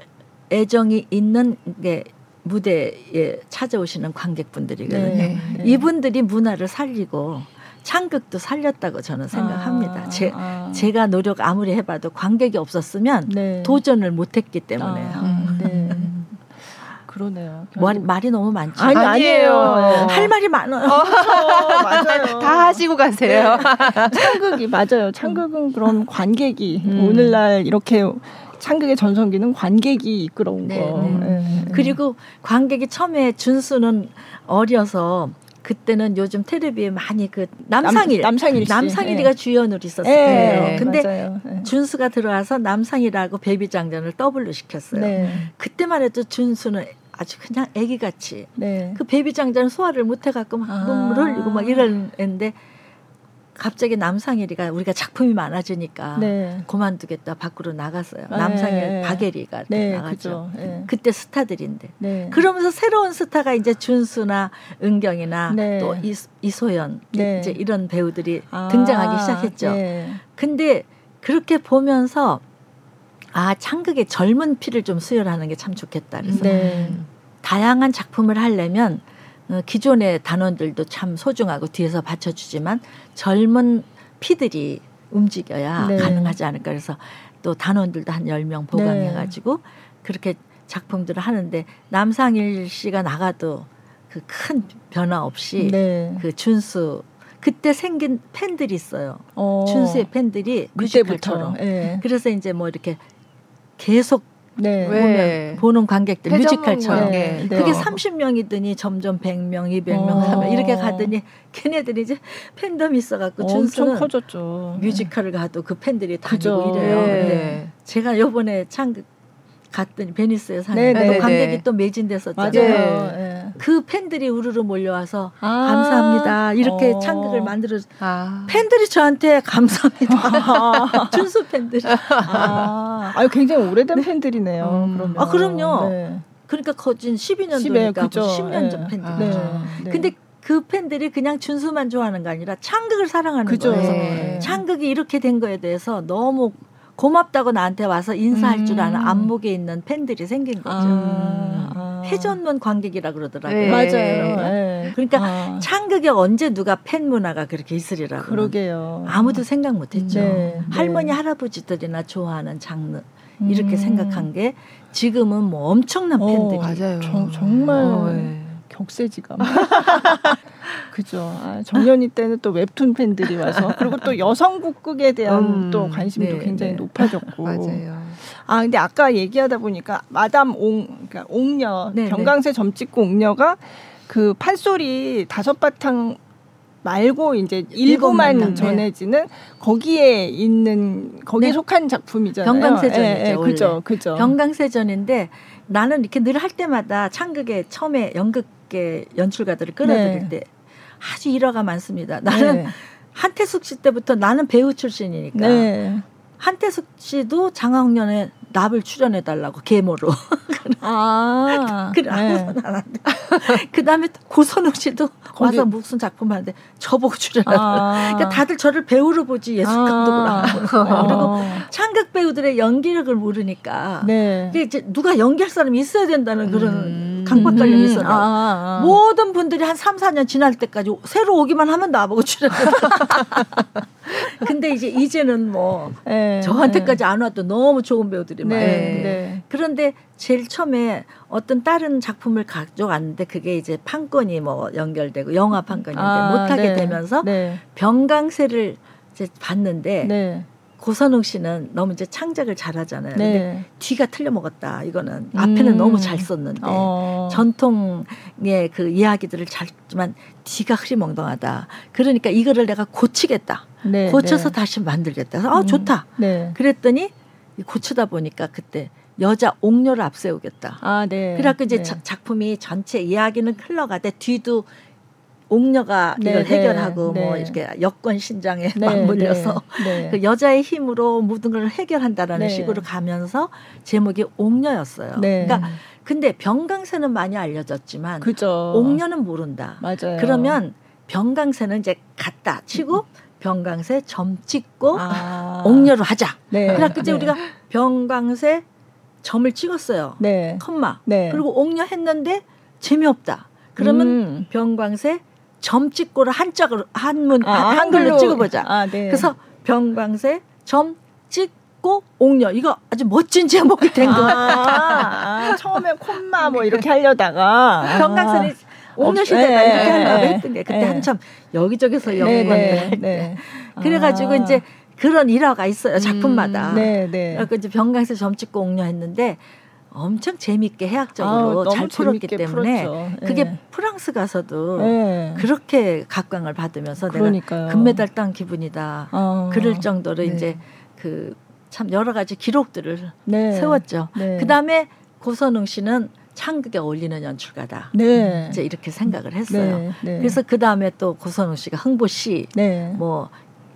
애정이 있는 게 무대에 찾아오시는 관객분들이거든요. 네, 네. 이분들이 문화를 살리고 창극도 살렸다고 저는 생각합니다. 아, 제, 아. 제가 노력 아무리 해봐도 관객이 없었으면 네. 도전을 못했기 때문에요. 아, 네. 그러네요. 말, 말이 너무 많죠. 아니, 아니에요. 할 말이 많아요. 어, 맞아요. 다 하시고 가세요. 네. 창극이 맞아요. 창극은 그럼 관객이 음. 오늘날 이렇게 창극의 전성기는 관객이 이끌어온 네, 거. 네. 네. 그리고 관객이 처음에 준수는 어려서 그때는 요즘 텔레비에 많이 그 남상일 남, 상일 남상일이가 네. 주연으로 있었어요. 네, 근데 네. 준수가 들어와서 남상일하고 배비장전을 더블로 시켰어요. 네. 그때만 해도 준수는 아주 그냥 아기같이 네. 그 배비장전 소화를 못 해갖고 막 아. 눈물 흘리고 막 이러는데 갑자기 남상일이가 우리가 작품이 많아지니까 네. 그만두겠다 밖으로 나갔어요. 아, 남상일, 네. 박애리가 네, 나갔죠. 네. 그때 스타들인데. 네. 그러면서 새로운 스타가 이제 준수나 은경이나 네. 또 이소, 연 이제 이런 배우들이 아, 등장하기 시작했죠. 근데 그렇게 보면서 아 창극의 젊은 피를 좀 수혈하는 게 참 좋겠다. 그래서 다양한 작품을 하려면 어, 기존의 단원들도 참 소중하고 뒤에서 받쳐주지만 젊은 피들이 움직여야 네. 가능하지 않을까 그래서 또 단원들도 한 열 명 보강해 가지고 네. 그렇게 작품들을 하는데 남상일 씨가 나가도 그 큰 변화 없이 네. 그 준수 그때 생긴 팬들이 있어요. 어. 준수의 팬들이 뮤지컬처럼. 네. 그래서 이제 뭐 이렇게 계속 네. 보는, 보는 관객들 뮤지컬처럼 네. 그게 30명이더니 점점 100명, 200명 어. 하면 이렇게 가더니 걔네들이 이제 팬덤이 있어갖고 준수는 커졌죠. 뮤지컬을 가도 그 팬들이 다니고 이래요. 네. 제가 요번에 참 갔더니 베니스에 사는 네, 네, 관객이 네. 또 매진됐었잖아요. 네. 그 팬들이 우르르 몰려와서 아~ 감사합니다. 이렇게 어~ 창극을 만들어 아~ 팬들이 저한테 감사합니다. 준수 팬들이. 아, 아유 굉장히 오래된 팬들이네요. 음. 그러면. 아 그럼요. 네. 그러니까 거진 12년 전이니까 10년 전 팬들이죠. 아, 근데 그 팬들이 그냥 준수만 좋아하는 게 아니라 창극을 사랑하는 그죠. 거예요. 네. 창극이 이렇게 된 거에 대해서 너무 고맙다고 나한테 와서 인사할 음. 줄 아는 안목에 있는 팬들이 생긴 거죠. 아. 아. 회전문 관객이라 그러더라고요. 네. 맞아요. 네. 그러니까 아. 창극에 언제 누가 팬 문화가 그렇게 있으리라고. 그러게요. 아무도 생각 못했죠. 네. 할머니 네. 할아버지들이나 좋아하는 장르 이렇게 음. 생각한 게 지금은 뭐 엄청난 어, 팬들이. 오, 맞아요. 정, 정말. 어, 네. 격세지감. 그죠. 아, 정연이 때는 또 웹툰 팬들이 와서 그리고 또 여성국극에 대한 음, 또 관심도 네, 굉장히 네. 높아졌고. 맞아요. 아 근데 아까 얘기하다 보니까 마담 옹 그러니까 옥녀 네, 네. 병강세 점 찍고 옥녀가 그 판소리 다섯 바탕 말고 이제 일부만 네. 전해지는 거기에 있는 거기에 네. 속한 작품이잖아요. 병강세전이죠. 예, 예, 그죠, 그죠. 병강세전인데 나는 이렇게 늘 할 때마다 창극에 처음에 연극 계 연출가들을 끌어들일 네. 때 아주 일화가 많습니다. 나는 네. 한태숙 씨 때부터 나는 배우 출신이니까 네. 한태숙 씨도 장학년에 납을 출연해 달라고 계모로. 아, 그래 아무도 안 한대. 그 다음에 고선욱 씨도 거기... 와서 무슨 작품 하는데 저보고 출연하라. 아. 그러니까 다들 저를 배우로 보지 예술 감독으로 아. 그리고 창극 배우들의 연기력을 모르니까 네. 이제 누가 연기할 사람이 있어야 된다는 그런 음. 강박관념이 음. 있어요. 아, 아, 모든 분들이 한 3, 4년 지날 때까지 새로 오기만 하면 나보고 출연해. 근데 이제 이제는 뭐 네, 저한테까지 네. 안 와도 너무 좋은 배우들이 네, 많아요. 네. 그런데 제일 처음에 어떤 다른 작품을 가져왔는데 그게 이제 판권이 뭐 연결되고 영화 판권인데 아, 못하게 네. 되면서 네. 병강세를 이제 봤는데 네. 고선웅 씨는 너무 이제 창작을 잘하잖아요. 네. 근데 뒤가 틀려 먹었다. 이거는 앞에는 음. 너무 잘 썼는데 어. 전통의 그 이야기들을 잘지만 뒤가 흐리멍덩하다. 그러니까 이거를 내가 고치겠다. 네, 고쳐서 네. 다시 만들겠다. 아 음. 좋다. 네. 그랬더니 고치다 보니까 그때 여자 옥녀를 앞세우겠다. 아, 네. 그래갖고 이제 네. 작품이 전체 이야기는 흘러가되 뒤도 옥녀가 네, 이걸 네, 해결하고 네, 뭐 이렇게 여권 신장에 네, 맞물려서 네, 네. 그 여자의 힘으로 모든 걸 해결한다라는 식으로 가면서 제목이 옥녀였어요. 그러니까 근데 병강세는 많이 알려졌지만 그죠. 옥녀는 모른다. 맞아요. 그러면 병강세는 이제 갔다 치고 병강세 점 찍고 아. 옥녀로 하자. 네. 그래서 이제 우리가 병강세 점을 찍었어요. 네. 컴마. 그리고 옥녀 했는데 재미없다. 그러면 음. 병광세 점 찍고를 한자로 한문 아, 한글로 찍어보자. 아, 네. 그래서 병광세 점 찍 고 옥녀 이거 아주 멋진 제목이 된 거. 아, 아, 처음에 콤마 뭐 이렇게 하려다가 병광세는 옥녀 시대가 네, 이렇게 하려고 네, 했던 게 그때 네. 한참 여기저기서 연구를 네, 할 때. 네. 그래가지고 아. 이제 그런 일화가 있어요 작품마다. 음, 네, 네. 그래서 이제 병광세 점 찍고 옥녀 했는데 엄청 재밌게 해학적으로 아, 잘 풀었기 때문에 네. 그게 프랑스 가서도 네. 그렇게 각광을 받으면서 그러니까요. 내가 금메달 딴 기분이다. 어. 그럴 정도로 네. 이제 그 참 여러 가지 기록들을 네. 세웠죠. 네. 그 다음에 고선웅 씨는 창극에 어울리는 연출가다. 네. 이제 이렇게 생각을 했어요. 네, 네. 그래서 그 다음에 또 고선우 씨가 흥보 씨, 네. 뭐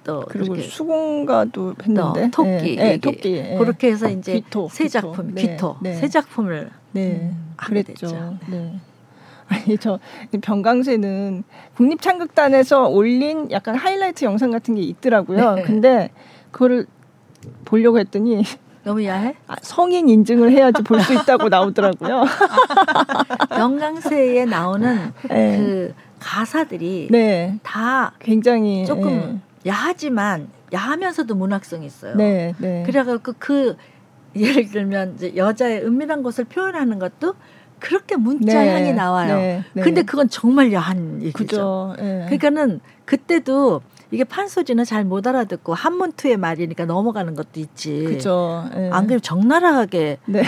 또 그리고 수공가도 했는데 토끼, 네, 네, 토끼 예. 그렇게 해서 이제 귀토, 세 작품, 귀토, 귀토 네, 세 작품을 네, 음, 그랬죠. 네. 아니 저 병강세는 국립창극단에서 올린 약간 하이라이트 영상 같은 게 있더라고요. 근데 그거를 보려고 했더니 너무 야해? 아, 성인 인증을 해야지 볼 수 있다고 나오더라고요. 영광세에 나오는 네. 그 가사들이 네. 다 굉장히 조금 네. 야하지만 야하면서도 문학성이 있어요. 네, 네. 그래갖고 그 예를 들면 이제 여자의 은밀한 곳을 표현하는 것도 그렇게 문자 네, 향이 나와요. 네, 네. 근데 그건 정말 야한 얘기죠. 네. 그러니까는 그때도 이게 판소지는 잘 못 알아듣고 한문투의 말이니까 넘어가는 것도 있지. 그죠. 네. 안 그러면 적나라하게 네.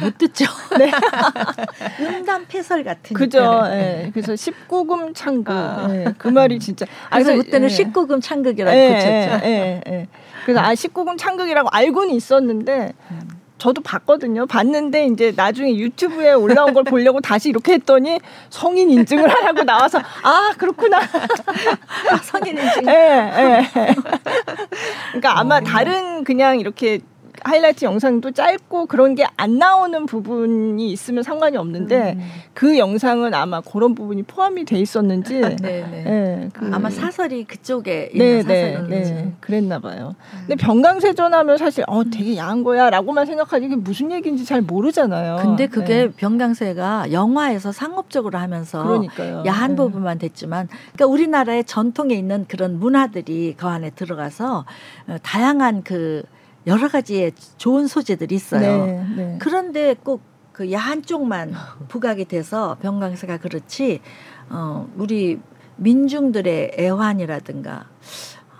못 듣죠. 네. 음담 패설 같은. 그죠. 네. 그래서 19금 창극. 아. 네. 그 말이 진짜. 아, 그래서 그때는 네. 19금 창극이라고 네, 붙였죠. 네, 네, 그래서 아 19금 창극이라고 알고는 있었는데 음. 저도 봤거든요. 봤는데 이제 나중에 유튜브에 올라온 걸 보려고 다시 이렇게 했더니 성인 인증을 하라고 나와서 아 그렇구나. 아, 성인 인증. 예, 예. 그러니까 아마 어. 다른 그냥 이렇게 하이라이트 영상도 짧고 그런 게 안 나오는 부분이 있으면 상관이 없는데 음. 그 영상은 아마 그런 부분이 포함이 돼 있었는지 네, 네. 네, 그 아마 사설이 그쪽에 있는 네, 사설인지 네, 그랬나 봐요. 음. 근데 병강세전하면 사실 어 되게 야한 거야라고만 생각하지 이게 무슨 얘기인지 잘 모르잖아요. 근데 그게 네. 병강세가 영화에서 상업적으로 하면서 그러니까요. 야한 네. 부분만 됐지만 그러니까 우리나라의 전통에 있는 그런 문화들이 그 안에 들어가서 어, 다양한 그 여러 가지의 좋은 소재들이 있어요. 네, 네. 그런데 꼭 그 야한 쪽만 부각이 돼서 병강세가 그렇지 어 우리 민중들의 애환이라든가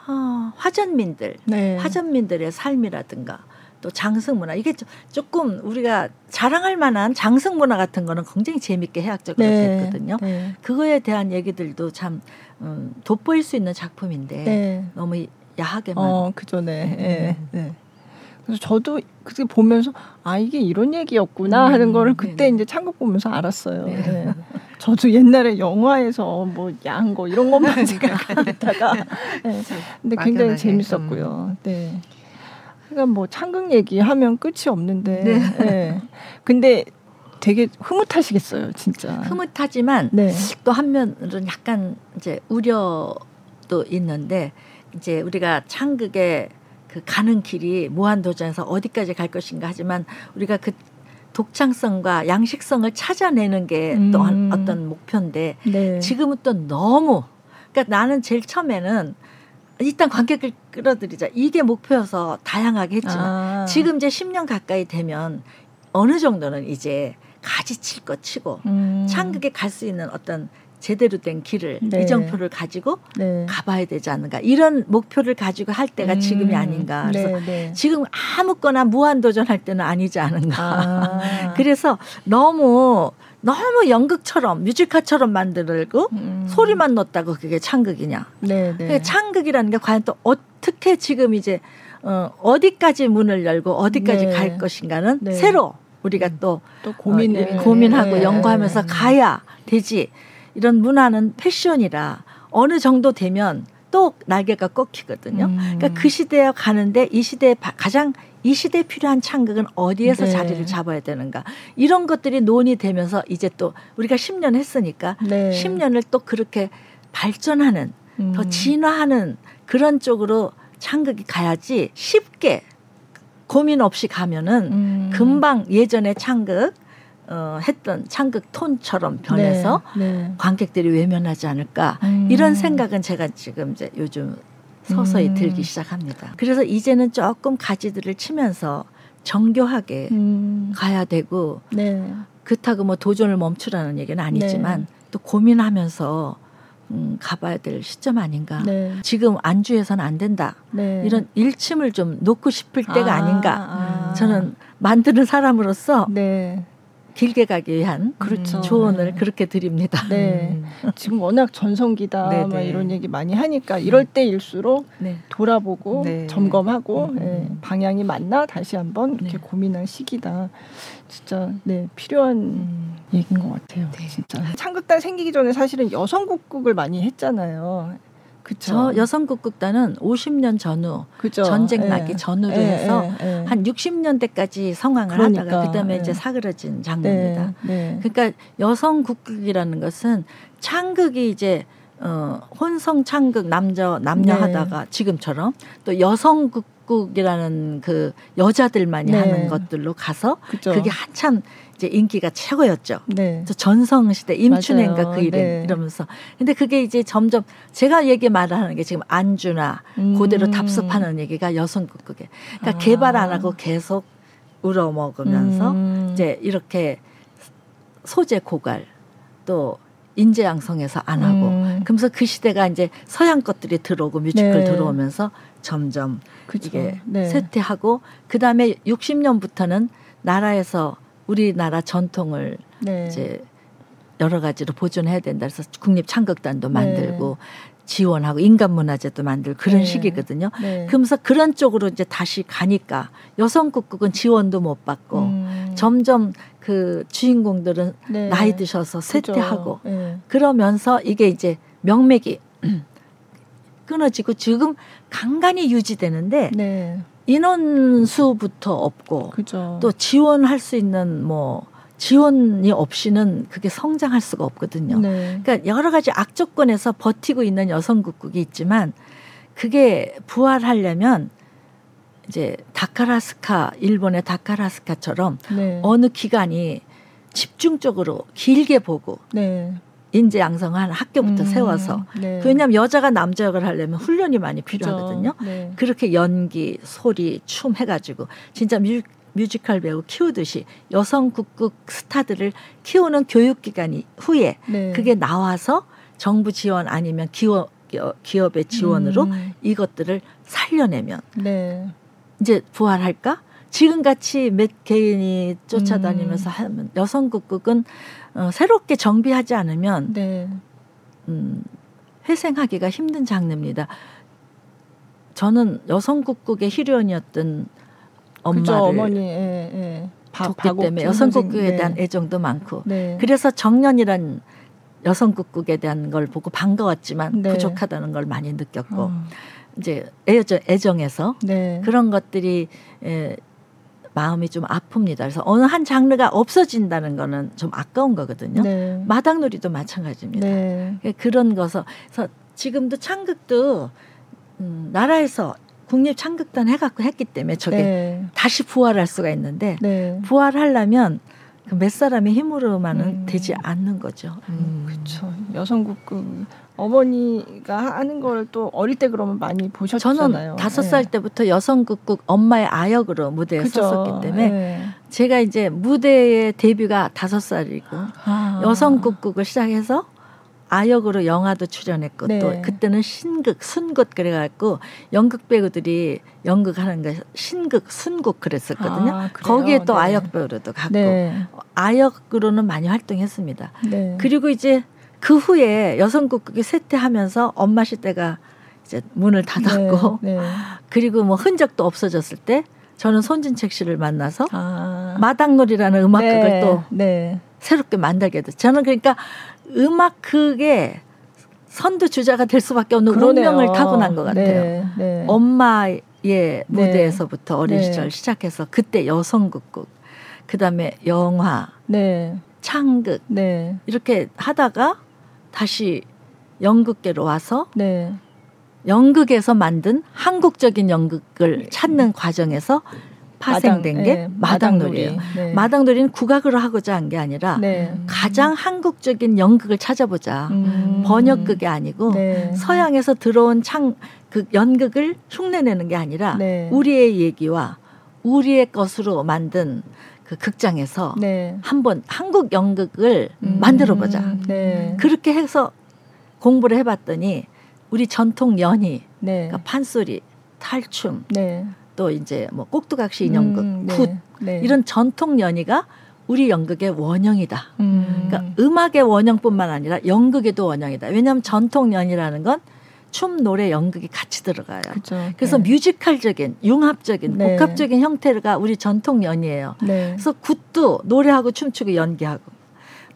어, 화전민들 네. 화전민들의 삶이라든가 또 장승 문화 이게 조금 우리가 자랑할 만한 장승 문화 같은 거는 굉장히 재밌게 해학적으로 네. 됐거든요. 네. 그거에 대한 얘기들도 참 음, 돋보일 수 있는 작품인데 네. 너무 야하게만. 어, 그죠, 네. 네. 네. 그래서 저도 그게 보면서 아 이게 이런 얘기였구나 음, 하는 거를 그때 네네. 이제 창극 보면서 알았어요. 네. 네. 저도 옛날에 영화에서 뭐 야한 거 이런 것만 생각하다가 네. 근데 굉장히 재밌었고요. 음. 네. 그러니까 뭐 창극 얘기하면 끝이 없는데. 네. 네. 근데 되게 흐뭇하시겠어요, 진짜. 흐뭇하지만 네. 또 한면으로는 약간 이제 우려도 있는데 이제 우리가 창극에 그 가는 길이 무한도전에서 어디까지 갈 것인가 하지만 우리가 그 독창성과 양식성을 찾아내는 게또 음. 어떤 목표인데 네. 지금은 또 너무 그러니까 나는 제일 처음에는 일단 관객을 끌어들이자 이게 목표여서 다양하게 했지만 아. 지금 이제 10년 가까이 되면 어느 정도는 이제 가지칠 것 치고 음. 창극에 갈 수 있는 어떤 제대로 된 길을 네. 이정표를 가지고 네. 가봐야 되지 않는가 이런 목표를 가지고 할 때가 음. 지금이 아닌가 그래서 네, 네. 지금 아무거나 무한 도전할 때는 아니지 않은가 아. 그래서 너무 너무 연극처럼 뮤지컬처럼 만들고 음. 소리만 넣었다고 그게 창극이냐 네, 네. 그러니까 창극이라는 게 과연 또 어떻게 지금 이제 어, 어디까지 문을 열고 어디까지 네. 갈 것인가는 새로 우리가 또, 또 고민, 어, 고민하고 연구하면서 가야 되지. 이런 문화는 패션이라 어느 정도 되면 또 날개가 꺾이거든요. 음. 그러니까 그 시대에 가는데 이 시대에 가장 이 시대에 필요한 창극은 어디에서 네. 자리를 잡아야 되는가 이런 것들이 논의되면서 이제 또 우리가 10년 했으니까 네. 10년을 또 그렇게 발전하는 음. 더 진화하는 그런 쪽으로 창극이 가야지 쉽게 고민 없이 가면은 음. 금방 예전의 창극 어, 했던 창극 톤처럼 변해서 네, 네. 관객들이 외면하지 않을까 음. 이런 생각은 제가 지금 이제 요즘 서서히 음. 들기 시작합니다. 그래서 이제는 조금 가지들을 치면서 정교하게 음. 가야 되고 네. 그렇다고 뭐 도전을 멈추라는 얘기는 아니지만 네. 또 고민하면서 음, 가봐야 될 시점 아닌가. 네. 지금 안주해서는 안 된다. 네. 이런 일침을 좀 놓고 싶을 때가 아, 닌가 아. 저는 만드는 사람으로서 네. 길게 가기 위한 그렇죠. 조언을 네. 그렇게 드립니다. 네. 음. 지금 워낙 전성기다 네, 막 네. 이런 얘기 많이 하니까 이럴 때일수록 네. 돌아보고 네. 점검하고 음. 네. 방향이 맞나 다시 한번 이렇게 고민할 시기다. 진짜 네 필요한 음. 얘기인 것 같아요. 진짜 창극단 생기기 전에 사실은 여성 국극을 많이 했잖아요. 그쵸. 여성국극단은 50년 전후 그쵸. 전쟁 예. 나기 예. 전후로 예. 해서 예. 한 60년대까지 성황을 그러니까. 하다가 그다음에 예. 이제 사그러진 장르입니다. 네. 네. 그러니까 여성국극이라는 것은 창극이 이제 어, 혼성 창극 남자 남녀 네. 하다가 지금처럼 또 여성극 국이라는 그 여자들만이 네. 하는 것들로 가서 그쵸. 그게 한참 이제 인기가 최고였죠. 네. 전성 시대 임춘행가 그 이름 네. 이러면서 근데 그게 이제 점점 제가 얘기 말하는 게 지금 안주나 음. 그대로 답습하는 얘기가 여성극극에 그러니까 아. 개발 안 하고 계속 우러 먹으면서 음. 이제 이렇게 소재 고갈 또 인재 양성해서 안 하고 음. 그러면서 그 시대가 이제 서양 것들이 들어오고 뮤지컬 네. 들어오면서 점점 그쵸. 이게 네. 쇠퇴하고 그 다음에 60년부터는 나라에서 우리나라 전통을 네. 이제 여러 가지로 보존해야 된다 그래서 국립 창극단도 만들고 네. 지원하고 인간 문화재도 만들고 그런 네. 시기거든요. 네. 그러면서 그런 쪽으로 이제 다시 가니까 여성 국극은 지원도 못 받고 음. 점점 그 주인공들은 네. 나이 드셔서 쇠퇴하고 네. 그러면서 이게 이제 명맥이 끊어지고 지금 간간히 유지되는데 네. 인원수부터 없고 그죠. 또 지원할 수 있는 뭐 지원이 없이는 그게 성장할 수가 없거든요. 네. 그러니까 여러 가지 악조건에서 버티고 있는 여성국국이 있지만 그게 부활하려면 이제 다카라스카 일본의 다카라스카처럼 네. 어느 기간이 집중적으로 길게 보고 네. 인재 양성한 학교부터 음, 세워서 네. 왜냐하면 여자가 남자 역을 하려면 훈련이 많이 필요하거든요. 네. 그렇게 연기, 소리, 춤 해가지고 진짜 뮤, 뮤지컬 배우 키우듯이 여성 국극 스타들을 키우는 교육 기간이 후에 네. 그게 나와서 정부 지원 아니면 기업 기업의 지원으로 음. 이것들을 살려내면 네. 이제 부활할까? 지금 같이 몇 개인이 쫓아다니면서 음. 하면 여성 국극은 어, 새롭게 정비하지 않으면 네. 음, 회생하기가 힘든 장르입니다. 저는 여성 국극의 희련이었던 엄마를 어머니, 예, 예. 기 때문에 여성 국극에 네. 대한 애정도 많고 네. 그래서 정년이란 여성 국극에 대한 걸 보고 반가웠지만 네. 부족하다는 걸 많이 느꼈고 어. 이제 애정, 애정에서 네. 그런 것들이 에, 마음이 좀 아픕니다. 그래서 어느 한 장르가 없어진다는 거는 좀 아까운 거거든요. 네. 마당놀이도 마찬가지입니다. 네. 예, 그런 거서 그래서 지금도 창극도 음, 나라에서 국립 창극단 해갖고 했기 때문에 저게 네. 다시 부활할 수가 있는데 네. 부활하려면 그 몇 사람의 힘으로만은 음. 되지 않는 거죠. 음. 그렇죠. 여성국 그 어머니가 하는 걸 또 어릴 때 그러면 많이 보셨잖아요. 저는 다섯 살 네. 때부터 여성극극 엄마의 아역으로 무대에 그죠. 섰었기 때문에 네. 제가 이제 무대의 데뷔가 다섯 살이고 아. 여성극극을 시작해서 아역으로 영화도 출연했고 네. 또 그때는 신극, 순극 그래갖고 연극 배우들이 연극하는 거 신극, 순극 그랬었거든요. 아, 거기에 또 네. 아역 배우로도 갔고 네. 아역으로는 많이 활동했습니다. 네. 그리고 이제 그 후에 여성극극이 쇠퇴하면서 엄마 시대가 이제 문을 닫았고 네, 네. 그리고 뭐 흔적도 없어졌을 때 저는 손진책 씨를 만나서 아. 마당놀이라는 음악극을 네, 또 네. 새롭게 만들게 됐어요. 저는 그러니까 음악극의 선두 주자가 될 수밖에 없는 그러네요. 운명을 타고난 것 같아요. 네, 네. 엄마의 무대에서부터 어린 시절 시작해서 그때 여성극극, 그다음에 영화, 창극 이렇게 하다가 다시 연극계로 와서 네. 연극에서 만든 한국적인 연극을 네. 찾는 과정에서 파생된 마당, 게 네. 마당놀이예요. 네. 마당놀이는 국악으로 하고자 한 게 아니라 네. 가장 한국적인 연극을 찾아보자. 음. 번역극이 아니고 네. 서양에서 들어온 창 그 연극을 흉내내는 게 아니라 네. 우리의 얘기와 우리의 것으로 만든 그 극장에서 네. 한번 한국 연극을 음. 만들어 보자. 네. 그렇게 해서 공부를 해봤더니 우리 전통 연희, 네. 그러니까 판소리, 탈춤, 네. 또 이제 뭐 꼭두각시 인형극, 음, 네. 굿 네. 이런 전통 연희가 우리 연극의 원형이다. 음. 그러니까 음악의 원형뿐만 아니라 연극에도 원형이다. 왜냐하면 전통 연희라는 건 춤, 노래, 연극이 같이 들어가요. 그쵸. 그래서 네. 뮤지컬적인, 융합적인, 네. 복합적인 형태가 우리 전통 연희예요. 네. 그래서 굿도 노래하고 춤추고 연기하고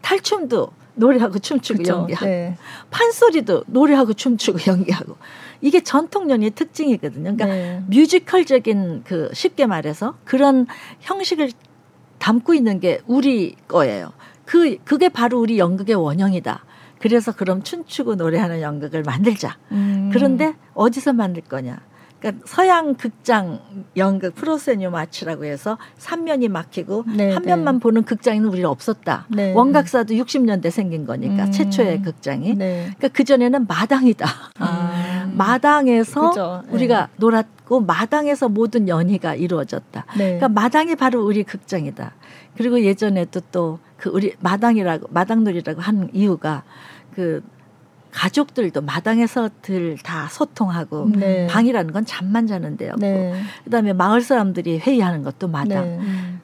탈춤도 노래하고 춤추고 그쵸. 연기하고 네. 판소리도 노래하고 춤추고 연기하고 이게 전통연의 특징이거든요. 그러니까 네. 뮤지컬적인 그 쉽게 말해서 그런 형식을 담고 있는 게 우리 거예요. 그 그게 바로 우리 연극의 원형이다. 그래서 그럼 춤추고 노래하는 연극을 만들자. 음. 그런데 어디서 만들 거냐? 그러니까 서양 극장 연극 프로세뉴 마치라고 해서 3면이 막히고 네, 한 면만 네. 보는 극장에는 우리는 없었다. 네. 원각사도 60년대 생긴 거니까 음. 최초의 극장이. 네. 그러니까 그 전에는 마당이다. 아. 마당에서 그죠. 네. 우리가 놀았고 마당에서 모든 연희가 이루어졌다. 네. 그러니까 마당이 바로 우리 극장이다. 그리고 예전에도 또 그 우리 마당이라고 마당놀이라고 하는 이유가 그 가족들도 마당에서들 다 소통하고 네. 방이라는 건 잠만 자는 데였고 네. 그다음에 마을 사람들이 회의하는 것도 마당 네.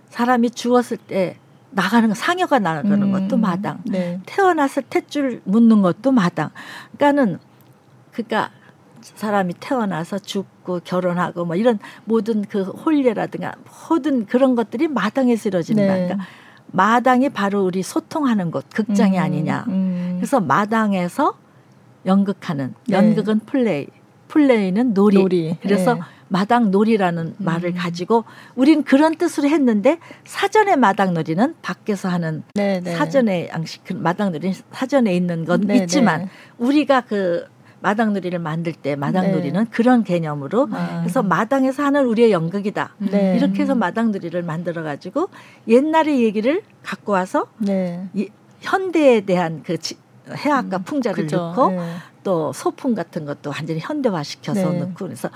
사람이 죽었을 때 나가는 거 상여가 나가는 음. 것도 마당 네. 태어나서 탯줄 묻는 것도 마당 그러니까는 그러니까 사람이 태어나서 죽고 결혼하고 뭐 이런 모든 그 홀례라든가 모든 그런 것들이 마당에서 이루어진다 네. 그러니까 마당이 바로 우리 소통하는 곳 극장이 음. 아니냐 음. 그래서 마당에서 연극하는 네. 연극은 플레이 플레이는 놀이, 놀이. 그래서 네. 마당 놀이라는 음. 말을 가지고 우린 그런 뜻으로 했는데 사전에 마당 놀이는 밖에서 하는 네, 네. 사전에 양식 그 마당 놀이는 사전에 있는 건 네, 있지만 네. 우리가 그 마당 놀이를 만들 때 마당 놀이는 그런 개념으로 아. 그래서 마당에서 하는 우리의 연극이다 이렇게 해서 마당 놀이를 만들어 가지고 옛날의 얘기를 갖고 와서 이, 현대에 대한 그 지, 해악과 음, 풍자를 그죠. 넣고 네. 또 소품 같은 것도 완전히 현대화시켜서 네. 넣고 그래서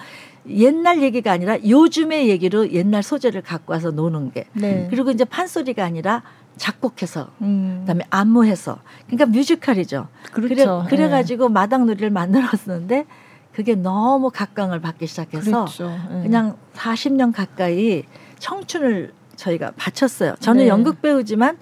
옛날 얘기가 아니라 요즘의 얘기로 옛날 소재를 갖고 와서 노는 게 네. 그리고 이제 판소리가 아니라 작곡해서 음. 그다음에 안무해서 그러니까 뮤지컬이죠. 그렇죠. 그래, 그래가지고 네. 마당놀이를 만들었는데 그게 너무 각광을 받기 시작해서 그렇죠. 네. 그냥 40년 가까이 청춘을 저희가 바쳤어요. 저는 네. 연극 배우지만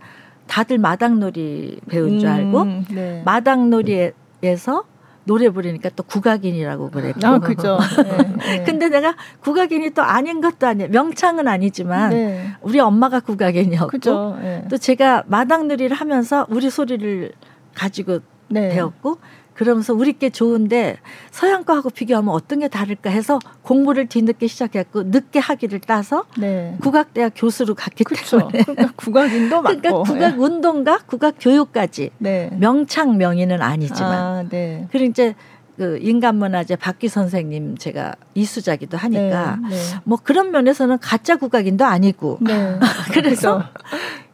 다들 마당놀이 배운 줄 알고 음, 네. 마당놀이에서 노래 부르니까 또 국악인이라고 그랬고. 아, 그죠. 네, 네. 근데 내가 국악인이 또 아닌 것도 아니에요. 명창은 아니지만 네. 우리 엄마가 국악인이었고 그죠. 네. 또 제가 마당놀이를 하면서 우리 소리를 가지고 네. 배웠고 그러면서 우리께 좋은데 서양 과하고 비교하면 어떤 게 다를까 해서 공부를 뒤늦게 시작했고 늦게 하기를 따서 네. 국악대학 교수로 갔기 그쵸. 때문에 그러니까 국악인도 맞고 그러니까 국악 네. 운동가 국악 교육까지 네. 명창 명의는 아니지만 아, 네. 그리고 이제 그 인간문화재 박기 선생님 제가 이수자기도 하니까 네, 네. 뭐 그런 면에서는 가짜 국악인도 아니고 네. 그래서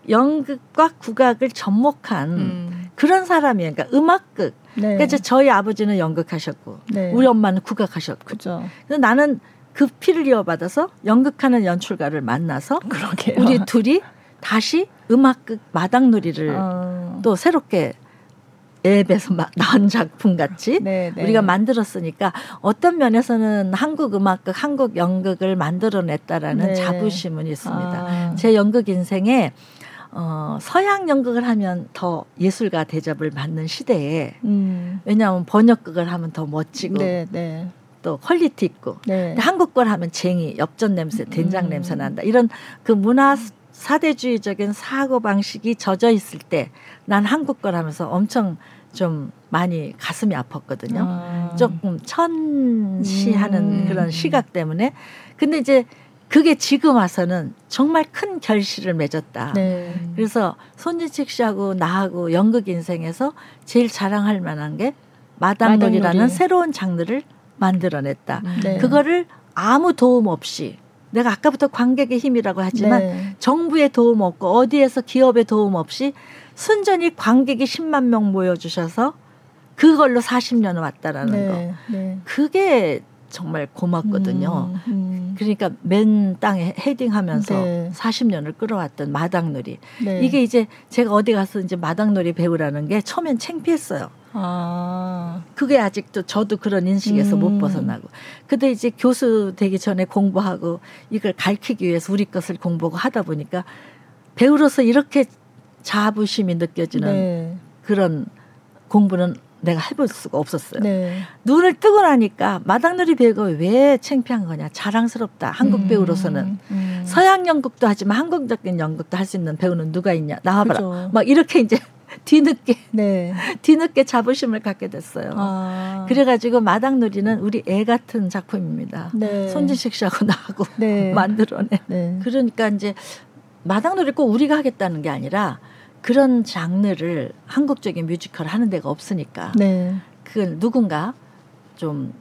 연극과 국악을 접목한 음. 그런 사람이에요. 그러니까 음악극 네. 그러니까 저희 아버지는 연극하셨고 네. 우리 엄마는 국악하셨고. 그죠. 그래서 나는 그 피를 이어받아서 연극하는 연출가를 만나서 그러게요. 우리 둘이 다시 음악극 마당놀이를 어. 또 새롭게 앱에서 나온 작품 같이 네, 네. 우리가 만들었으니까 어떤 면에서는 한국 음악극, 한국 연극을 만들어냈다라는 네. 자부심은 있습니다. 아. 제 연극 인생에 어, 서양 연극을 하면 더 예술가 대접을 받는 시대에 음. 왜냐하면 번역극을 하면 더 멋지고 네, 네. 또 quality 있고 네. 한국 걸 하면 쟁이, 엽전 냄새, 된장 음. 냄새 난다 이런 그 문화 사대주의적인 사고 방식이 젖어 있을 때 난 한국 걸 하면서 엄청 좀 많이 가슴이 아팠거든요. 아. 조금 천시하는 음. 그런 시각 때문에 근데 이제 그게 지금 와서는 정말 큰 결실을 맺었다. 네. 그래서 손진식 씨하고 나하고 연극 인생에서 제일 자랑할 만한 게 마당놀이라는 마당놀이. 새로운 장르를 만들어냈다. 음. 네. 그거를 아무 도움 없이 내가 아까부터 관객의 힘이라고 하지만 네. 정부의 도움 없고 어디에서 기업의 도움 없이 순전히 관객이 10만 명 모여주셔서 그걸로 40년 왔다라는 네. 거. 네. 그게 정말 고맙거든요. 음, 음. 그러니까 맨 땅에 헤딩하면서 네. 40년을 끌어왔던 마당놀이. 네. 이게 이제 제가 어디 가서 이제 마당놀이 배우라는 게 처음엔 창피했어요. 아. 그게 아직도 저도 그런 인식에서 음. 못 벗어나고. 근데 이제 교수 되기 전에 공부하고 이걸 가르치기 위해서 우리 것을 공부하고 하다 보니까 배우로서 이렇게 자부심이 느껴지는 네. 그런 공부는 내가 해볼 수가 없었어요. 네. 눈을 뜨고 나니까 마당놀이 배우가 왜 창피한 거냐 자랑스럽다 한국 음, 배우로서는 음. 서양 연극도 하지만 한국적인 연극도 할 수 있는 배우는 누가 있냐 나와봐라 그죠. 막 이렇게 이제 뒤늦게 네. 뒤늦게 자부심을 갖게 됐어요. 아. 그래가지고 마당놀이는 우리 애 같은 작품입니다. 네. 손진식 씨하고 나하고 네. 만들어낸. 네. 그러니까 이제 마당놀이 꼭 우리가 하겠다는 게 아니라 그런 장르를 한국적인 뮤지컬 하는 데가 없으니까 네. 그 누군가 좀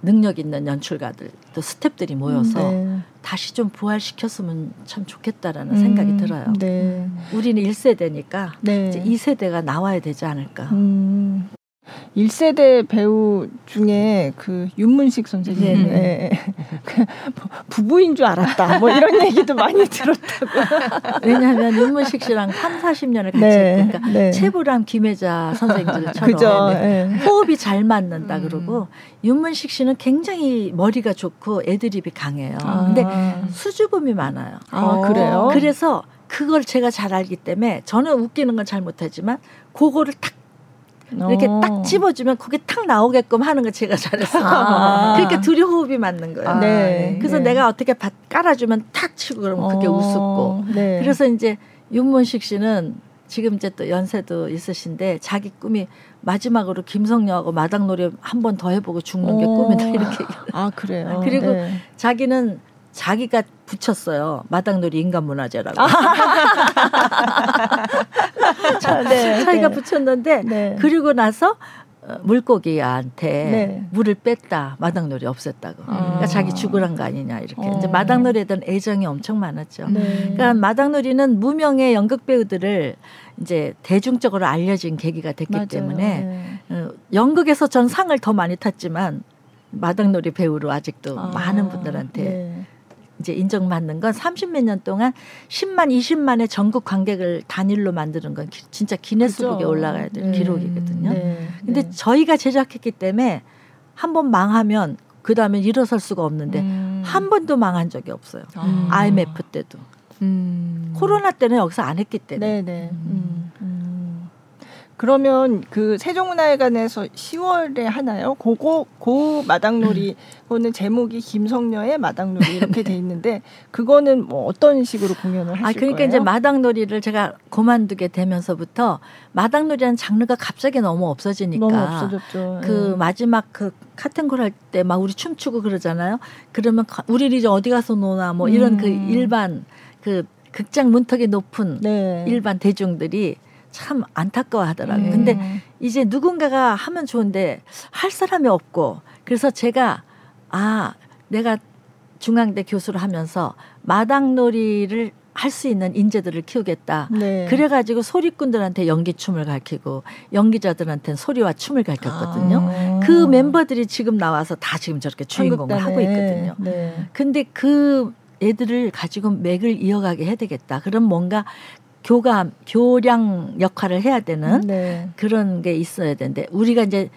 능력 있는 연출가들 또 스탭들이 모여서 네. 다시 좀 부활시켰으면 참 좋겠다라는 음, 생각이 들어요. 네. 우리는 1세대니까 네. 이제 2세대가 나와야 되지 않을까. 음. 1세대 배우 중에 그 윤문식 선생님 네. 부부인 줄 알았다. 뭐 이런 얘기도 많이 들었다고. 왜냐하면 윤문식 씨랑 3, 40년을 같이 네. 했으니까 네. 최불암 김혜자 선생님들처럼 네. 호흡이 잘 맞는다 음. 그러고 윤문식 씨는 굉장히 머리가 좋고 애드립이 강해요. 아. 근데 수줍음이 많아요. 아, 그래요? 그래서 그걸 제가 잘 알기 때문에 저는 웃기는 건 잘 못하지만 그거를 탁 이렇게 딱 어. 집어주면 그게 탁 나오게끔 하는 거 제가 잘했어. 아. 그러니까 둘이 호흡이 맞는 거예요. 아, 네. 그래서 네. 내가 어떻게 깔아주면 탁 치고 그러면 그게 어. 우습고. 네. 그래서 이제 윤문식 씨는 지금 이제 또 연세도 있으신데 자기 꿈이 마지막으로 김성녀하고 마당놀이 한 번 더 해보고 죽는 게 어. 꿈이다 이렇게. 아 그래요. 그리고 네. 자기는 자기가 붙였어요. 마당놀이 인간문화재라고. 아. 자, 네, 자기가 네. 붙였는데 네. 그리고 나서 어, 물고기한테 네. 물을 뺐다 마당놀이 없앴다고. 아. 그러니까 자기 죽으란 거 아니냐 이렇게. 어. 이제 마당놀이에 대한 애정이 엄청 많았죠. 네. 그러니까 마당놀이는 무명의 연극 배우들을 이제 대중적으로 알려진 계기가 됐기 맞아요. 때문에 네. 어, 연극에서 전 상을 더 많이 탔지만 마당놀이 배우로 아직도 아. 많은 분들한테 네. 이제 인정받는 건 30몇 년 동안 10만, 20만의 전국 관객을 단일로 만드는 건 기, 진짜 기네스북에 그렇죠. 올라가야 될 네. 기록이거든요. 네. 근데 네. 저희가 제작했기 때문에 한 번 망하면 그 다음에 일어설 수가 없는데 음. 한 번도 망한 적이 없어요. 아. IMF 때도. 음. 코로나 때는 여기서 안 했기 때문에. 네네. 네. 음. 음. 그러면 그 세종문화회관에서 10월에 하나요? 고고 고 마당놀이 그거는 제목이 김성녀의 마당놀이 이렇게 돼 있는데 그거는 뭐 어떤 식으로 공연을 하실 아 그러니까 거예요? 이제 마당놀이를 제가 그만두게 되면서부터 마당놀이라는 장르가 갑자기 너무 없어지니까 너무 없어졌죠. 그 네. 마지막 그 카텐콜 할 때 막 우리 춤추고 그러잖아요. 그러면 우리 이제 어디 가서 노나 뭐 이런 그 음. 그 일반 그 극장 문턱이 높은 네. 일반 대중들이 참 안타까워하더라고요. 음. 근데 이제 누군가가 하면 좋은데 할 사람이 없고 그래서 제가 아 내가 중앙대 교수를 하면서 마당놀이를 할 수 있는 인재들을 키우겠다. 네. 그래가지고 소리꾼들한테 연기 춤을 가르치고 연기자들한테는 소리와 춤을 가르쳤거든요. 아. 그 멤버들이 지금 나와서 다 지금 저렇게 주인공을 하고 있거든요. 네. 근데 그 애들을 가지고 맥을 이어가게 해야 되겠다. 그럼 뭔가 교감, 교량 역할을 해야 되는 네. 그런 게 있어야 되는데 우리가 이제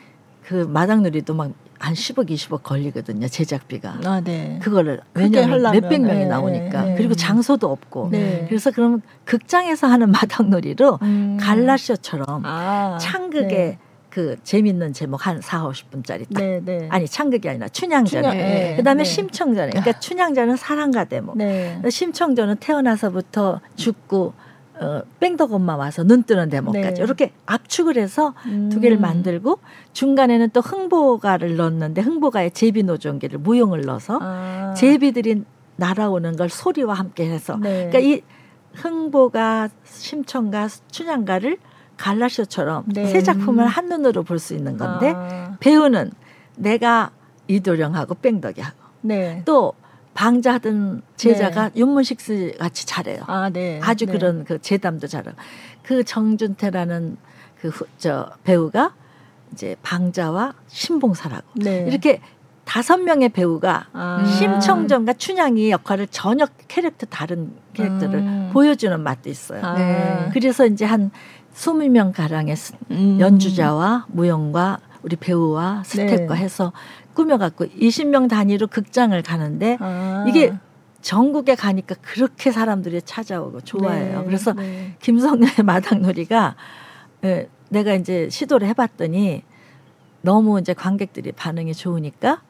그 마당놀이도 막 한 10억, 20억 걸리거든요. 제작비가. 아, 네. 그거를 왜냐하면 몇백 명이 네, 나오니까. 네. 그리고 장소도 없고. 네. 그래서 그러면 극장에서 하는 마당놀이로 음. 갈라쇼처럼 아, 창극에 네. 그 재밌는 제목 한 4, 50분짜리 딱. 네, 네. 아니 창극이 아니라 춘향전에. 춘향, 네, 그다음에 네. 심청전에. 그러니까 춘향전은 사랑과 대목. 네. 심청전은 태어나서부터 죽고 어, 뺑덕 엄마 와서 눈 뜨는 대목까지 네. 이렇게 압축을 해서 음. 두 개를 만들고 중간에는 또 흥보가를 넣었는데 흥보가에 제비 노종기를 무용을 넣어서 아. 제비들이 날아오는 걸 소리와 함께 해서 네. 그러니까 이 흥보가 심청가 춘향가를 갈라쇼처럼 네. 세 작품을 한 눈으로 볼 수 있는 건데 아. 배우는 내가 이도령하고 뺑덕이 하고 네. 또 방자하던 제자가 네. 윤문식 씨 같이 잘해요. 아, 네. 아주 네. 그런 그 재담도 잘하고 그 정준태라는 그 저 배우가 이제 방자와 신봉사라고 네. 이렇게 다섯 명의 배우가 아. 심청전과 춘향이 역할을 전혀 캐릭터 다른 캐릭터를 음. 보여주는 맛도 있어요. 아. 네. 그래서 이제 한 스무 명 가량의 음. 연주자와 무용과 우리 배우와 스텝과 네. 해서 꾸며갖고 20명 단위로 극장을 가는데 아. 이게 전국에 가니까 그렇게 사람들이 찾아오고 좋아해요. 네, 그래서 네. 김성녀의 마당놀이가 예, 내가 이제 시도를 해봤더니 너무 이제 관객들이 반응이 좋으니까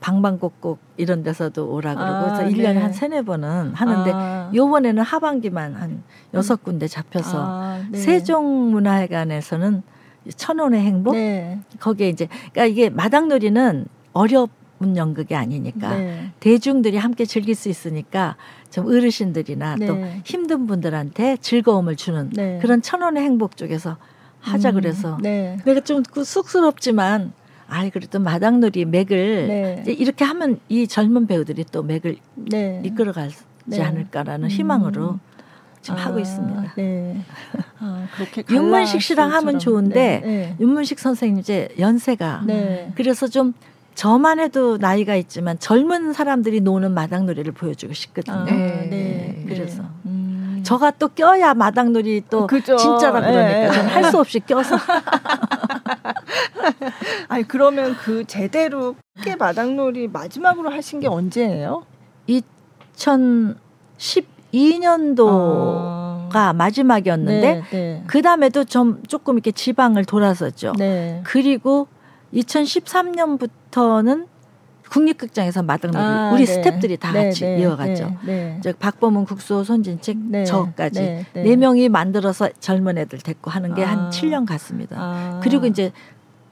방방곡곡 이런 데서도 오라 그러고 아, 그래서 일 년에한 네. 세네 번은 하는데 아. 요번에는 하반기만 한 여섯 군데 잡혀서 아, 네. 세종문화회관에서는 천원의 행복 네. 거기에 이제 그러니까 이게 마당놀이는 어렵 연극이 아니니까 네. 대중들이 함께 즐길 수 있으니까 좀 어르신들이나 네. 또 힘든 분들한테 즐거움을 주는 네. 그런 천원의 행복 쪽에서 하자 음, 그래서 네. 내가 좀그 쑥스럽지만 아이 그래도 마당놀이 맥을 네. 이렇게 하면 이 젊은 배우들이 또 맥을 네. 이끌어가지 않을까라는 희망으로 음. 지금 아, 하고 있습니다. 네. 아, 그렇게 윤문식 씨랑 하면 좋은데 윤문식 선생님 이제 연세가 그래서 좀 저만 해도 나이가 있지만 젊은 사람들이 노는 마당놀이를 보여주고 싶거든요. 아, 네. 네. 그래서 음. 저가 또 껴야 마당놀이 또 그죠. 진짜라 그러니까 저는 할 수 없이 껴서. 아니 그러면 그 제대로 깨 마당놀이 마지막으로 하신 게 언제예요? 2012년도가 아. 마지막이었는데 네, 네. 그 다음에도 좀 조금 이렇게 지방을 돌았었죠. 네. 그리고 2013년부터는 국립극장에서 마당놀이 아, 우리 네. 스탭들이 다 네, 같이 네, 이어갔죠. 네, 네. 이제 박범은 국소 손진책 네, 저까지 네, 네, 명이 만들어서 젊은 애들 데리고 하는 게한 아. 7년 갔습니다. 아. 그리고 이제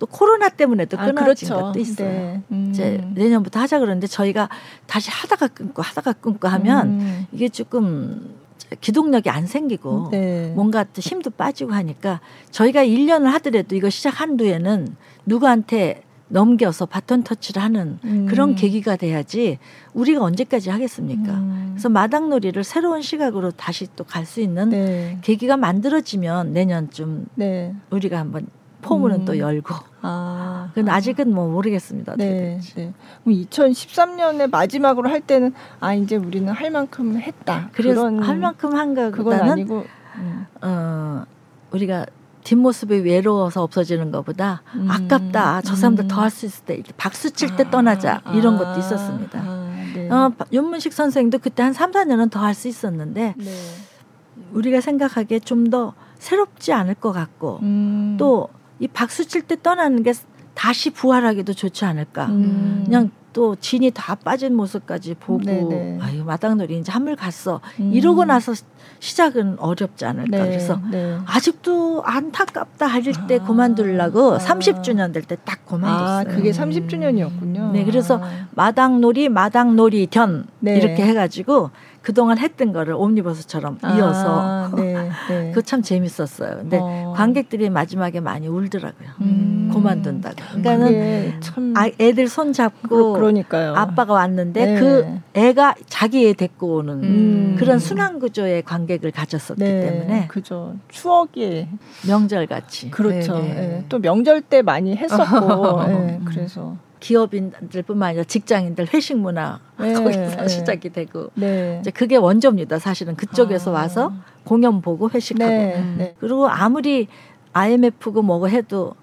또 코로나 때문에도 아, 끊어진 아, 그렇죠. 것도 있어요. 음. 이제 내년부터 하자 그러는데 저희가 다시 하다가 끊고 하다가 끊고 하면 음. 이게 조금 기동력이 안 생기고 네. 뭔가 또 힘도 빠지고 하니까 저희가 1년을 하더라도 이거 시작한 뒤에는 누구한테 넘겨서 바톤 터치를 하는 음. 그런 계기가 돼야지 우리가 언제까지 하겠습니까? 음. 그래서 마당놀이를 새로운 시각으로 다시 또 갈 수 있는 네. 계기가 만들어지면 내년쯤 네. 우리가 한번 포문은 음. 또 열고. 아. 그건 아직은 뭐 모르겠습니다. 네. 네. 2013년에 마지막으로 할 때는 아 이제 우리는 할 만큼 했다. 그래서 할 만큼 한 거보다는 그건 아니고 음. 어 우리가 뒷모습이 외로워서 없어지는 것보다 음. 아깝다. 저 사람들 음. 더할 수 있을 때 박수 칠때 아. 떠나자. 이런 것도 있었습니다. 아. 네. 어, 윤문식 선생도 그때 한 3, 4년은 더 할 수 있었는데 네. 우리가 생각하기에 좀 더 새롭지 않을 것 같고 음. 또이 박수 칠 때 떠나는 게 다시 부활하기도 좋지 않을까. 음. 그냥 또 진이 다 빠진 모습까지 보고 네네. 아유 마당놀이 이제 한물 갔어 음. 이러고 나서 시작은 어렵지 않을까 네, 그래서 네. 아직도 안타깝다 할때 아. 그만두려고 아. 30주년 될 때 딱 그만뒀어요. 아, 그게 30주년이었군요. 네, 그래서 아. 마당놀이 마당놀이 견 네. 이렇게 해가지고 그동안 했던 거를 옴니버스처럼 아, 이어서 네, 네. 그거 참 재밌었어요. 근데 어. 관객들이 마지막에 많이 울더라고요. 음. 그만둔다고. 그러니까는 참 아, 애들 손 잡고 그러니까요. 아빠가 왔는데 네. 그 애가 자기 애 데리고 오는 음. 그런 순환 구조의 관객을 가졌었기 네, 때문에 그죠. 추억이 명절 같이. 그렇죠. 네, 네. 네. 또 명절 때 많이 했었고 네, 그래서 기업인들뿐만 아니라 직장인들 회식 문화 네, 거기서 네. 시작이 되고 네. 이제 그게 원조입니다. 사실은 그쪽에서 아. 와서 공연 보고 회식하고 네, 음. 네. 그리고 아무리 IMF고 뭐고 해도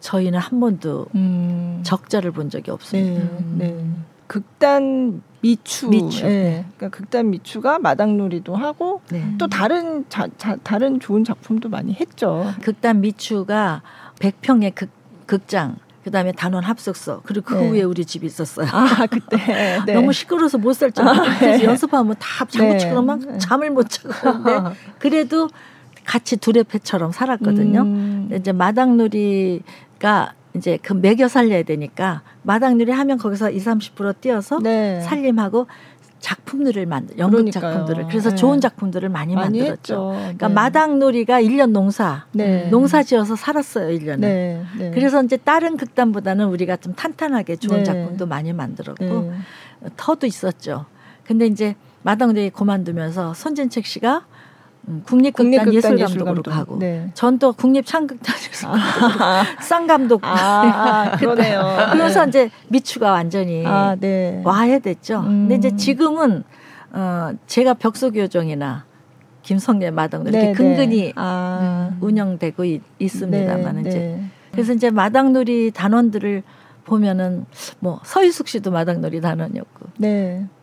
저희는 한 번도 음. 적자를 본 적이 없습니다. 네, 음. 극단 미추, 미추. 네. 그러니까 극단 미추가 마당놀이도 하고 또 다른 자, 자, 다른 좋은 작품도 많이 했죠. 극단 미추가 백평의 극, 극장 그다음에 단원 합숙소 그리고 그 네. 후에 우리 집이 있었어요. 아 그때 네. 너무 시끄러워서 못 살 정도. 아, 그래서 네. 연습하면 다 장구치고 막 네. 잠을 못 자고 그런데 그래도 같이 두레패처럼 살았거든요. 음. 이제 마당놀이가 이제 그 매겨 살려야 되니까 마당놀이 하면 거기서 2, 30% 뛰어서 네. 살림하고 작품들을 만들 연극 그러니까요. 작품들을 그래서 네. 좋은 작품들을 많이, 많이 만들었죠. 했죠. 그러니까 네. 마당놀이가 1년 농사 네. 농사 지어서 살았어요 1년에. 네. 네. 그래서 이제 다른 극단보다는 우리가 좀 탄탄하게 좋은 네. 작품도 많이 만들었고 터도 있었죠. 근데 이제 마당놀이 그만두면서 손진책 씨가 음, 국립극단, 예술감독으로 예술감독. 가고 네. 전또 국립창극단 예술감독으로 아, 쌍감독 아, 아, 그러네요. 그래서 네. 이제 미추가 완전히 아, 네. 와야 됐죠. 음. 근데 이제 지금은 어 제가 벽소교정이나 김성래 마당 이렇게 네, 네. 근근히 아. 운영되고 있, 습니다만 네, 이제 네. 그래서 이제 마당놀이 단원들을 보면은 뭐 서유숙 씨도 마당놀이 단원이었고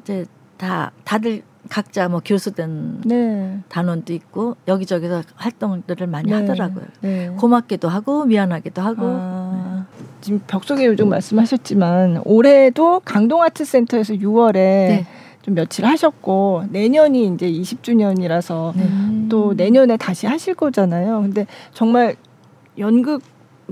이제 다 다들 각자 뭐 교수된 네. 단원도 있고 여기저기서 활동들을 많이 네. 하더라고요. 네. 고맙기도 하고 미안하기도 하고. 아, 지금 벽속의 요정 말씀하셨지만 올해도 강동 아트 센터에서 6월에 좀 며칠 하셨고 내년이 이제 20주년이라서 또 내년에 다시 하실 거잖아요. 근데 정말 연극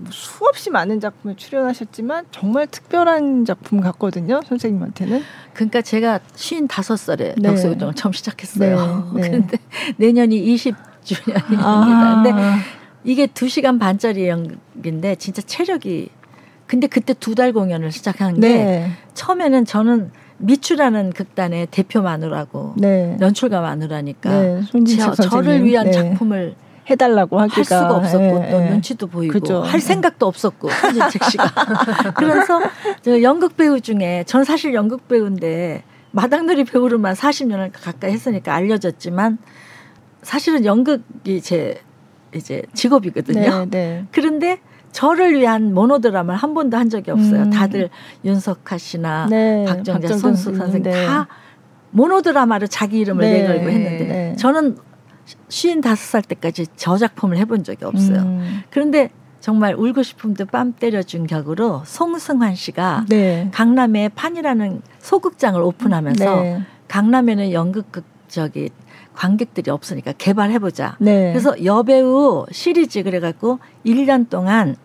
수없이 많은 작품에 출연하셨지만 정말 특별한 작품 같거든요 선생님한테는. 그러니까 제가 쉰 다섯 살에 네. 벽소교정을 처음 시작했어요. 네. 네. 그런데 내년이 20주년입니다. 아. 근데 이게 두 시간 반짜리 연극인데 진짜 체력이 근데 그때 두 달 공연을 시작한 게 네. 처음에는 저는 미추라는 극단의 대표 마누라고 네. 연출가 마누라니까 네, 저, 를 위한 작품을 해달라고 하기가 할 수가 없었고 예, 또 예. 눈치도 보이고 그죠. 할 생각도 없었고 손진책 씨가 그래서 저 연극 배우 중에 전 사실 연극 배우인데 마당놀이 배우로만 40년을 가까이 했으니까 알려졌지만 사실은 연극이 제 이제 직업이거든요. 네, 네. 그런데 저를 위한 모노드라마를 한 번도 한 적이 없어요. 음. 다들 윤석하 씨나 네, 박정자 선수 선생 네. 다 모노드라마를 자기 이름을 네, 내걸고 했는데 네. 저는 쉰 다섯 살 때까지 저 작품을 해본 적이 없어요. 음. 그런데 정말 울고 싶음도 뺨 때려준 격으로 송승환 씨가 네. 강남에 판이라는 소극장을 오픈하면서 네. 강남에는 연극극 저기 관객들이 없으니까 개발해보자. 네. 그래서 여배우 시리즈 그래갖고 1년 동안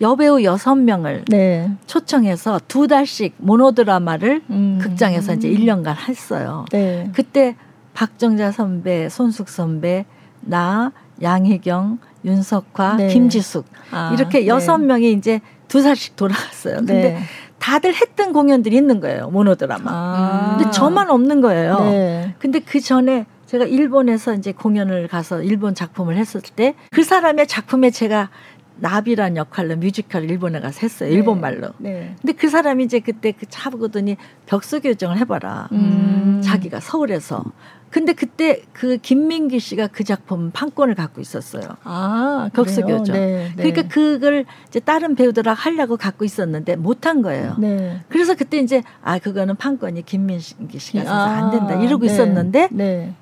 여배우 여섯 명을 네. 초청해서 두 달씩 모노드라마를 음. 극장에서 이제 1년간 했어요. 네. 그때 박정자 선배, 손숙 선배, 나, 양희경, 윤석화, 네. 김지숙 아, 이렇게 네. 여섯 네. 명이 이제 두 살씩 돌아갔어요. 근데 네. 다들 했던 공연들이 있는 거예요. 모노드라마. 아. 근데 저만 없는 거예요. 네. 근데 그 전에 제가 일본에서 이제 공연을 가서 일본 작품을 했을 때 그 사람의 작품에 제가 나비란 역할로 뮤지컬 일본에 가서 했어요. 네. 일본 말로. 네. 근데 그 사람이 이제 그때 그 차보더니 벽수 교정을 해봐라. 음. 자기가 서울에서. 근데 그때 그 김민기 씨가 그 작품 판권을 갖고 있었어요. 아, 격수교죠. 네, 네. 그러니까 그걸 이제 다른 배우들하고 하려고 갖고 있었는데 못한 거예요. 네. 그래서 그때 이제 아 그거는 판권이 김민기 씨가 있어서 아, 안 된다 이러고 네. 있었는데 네.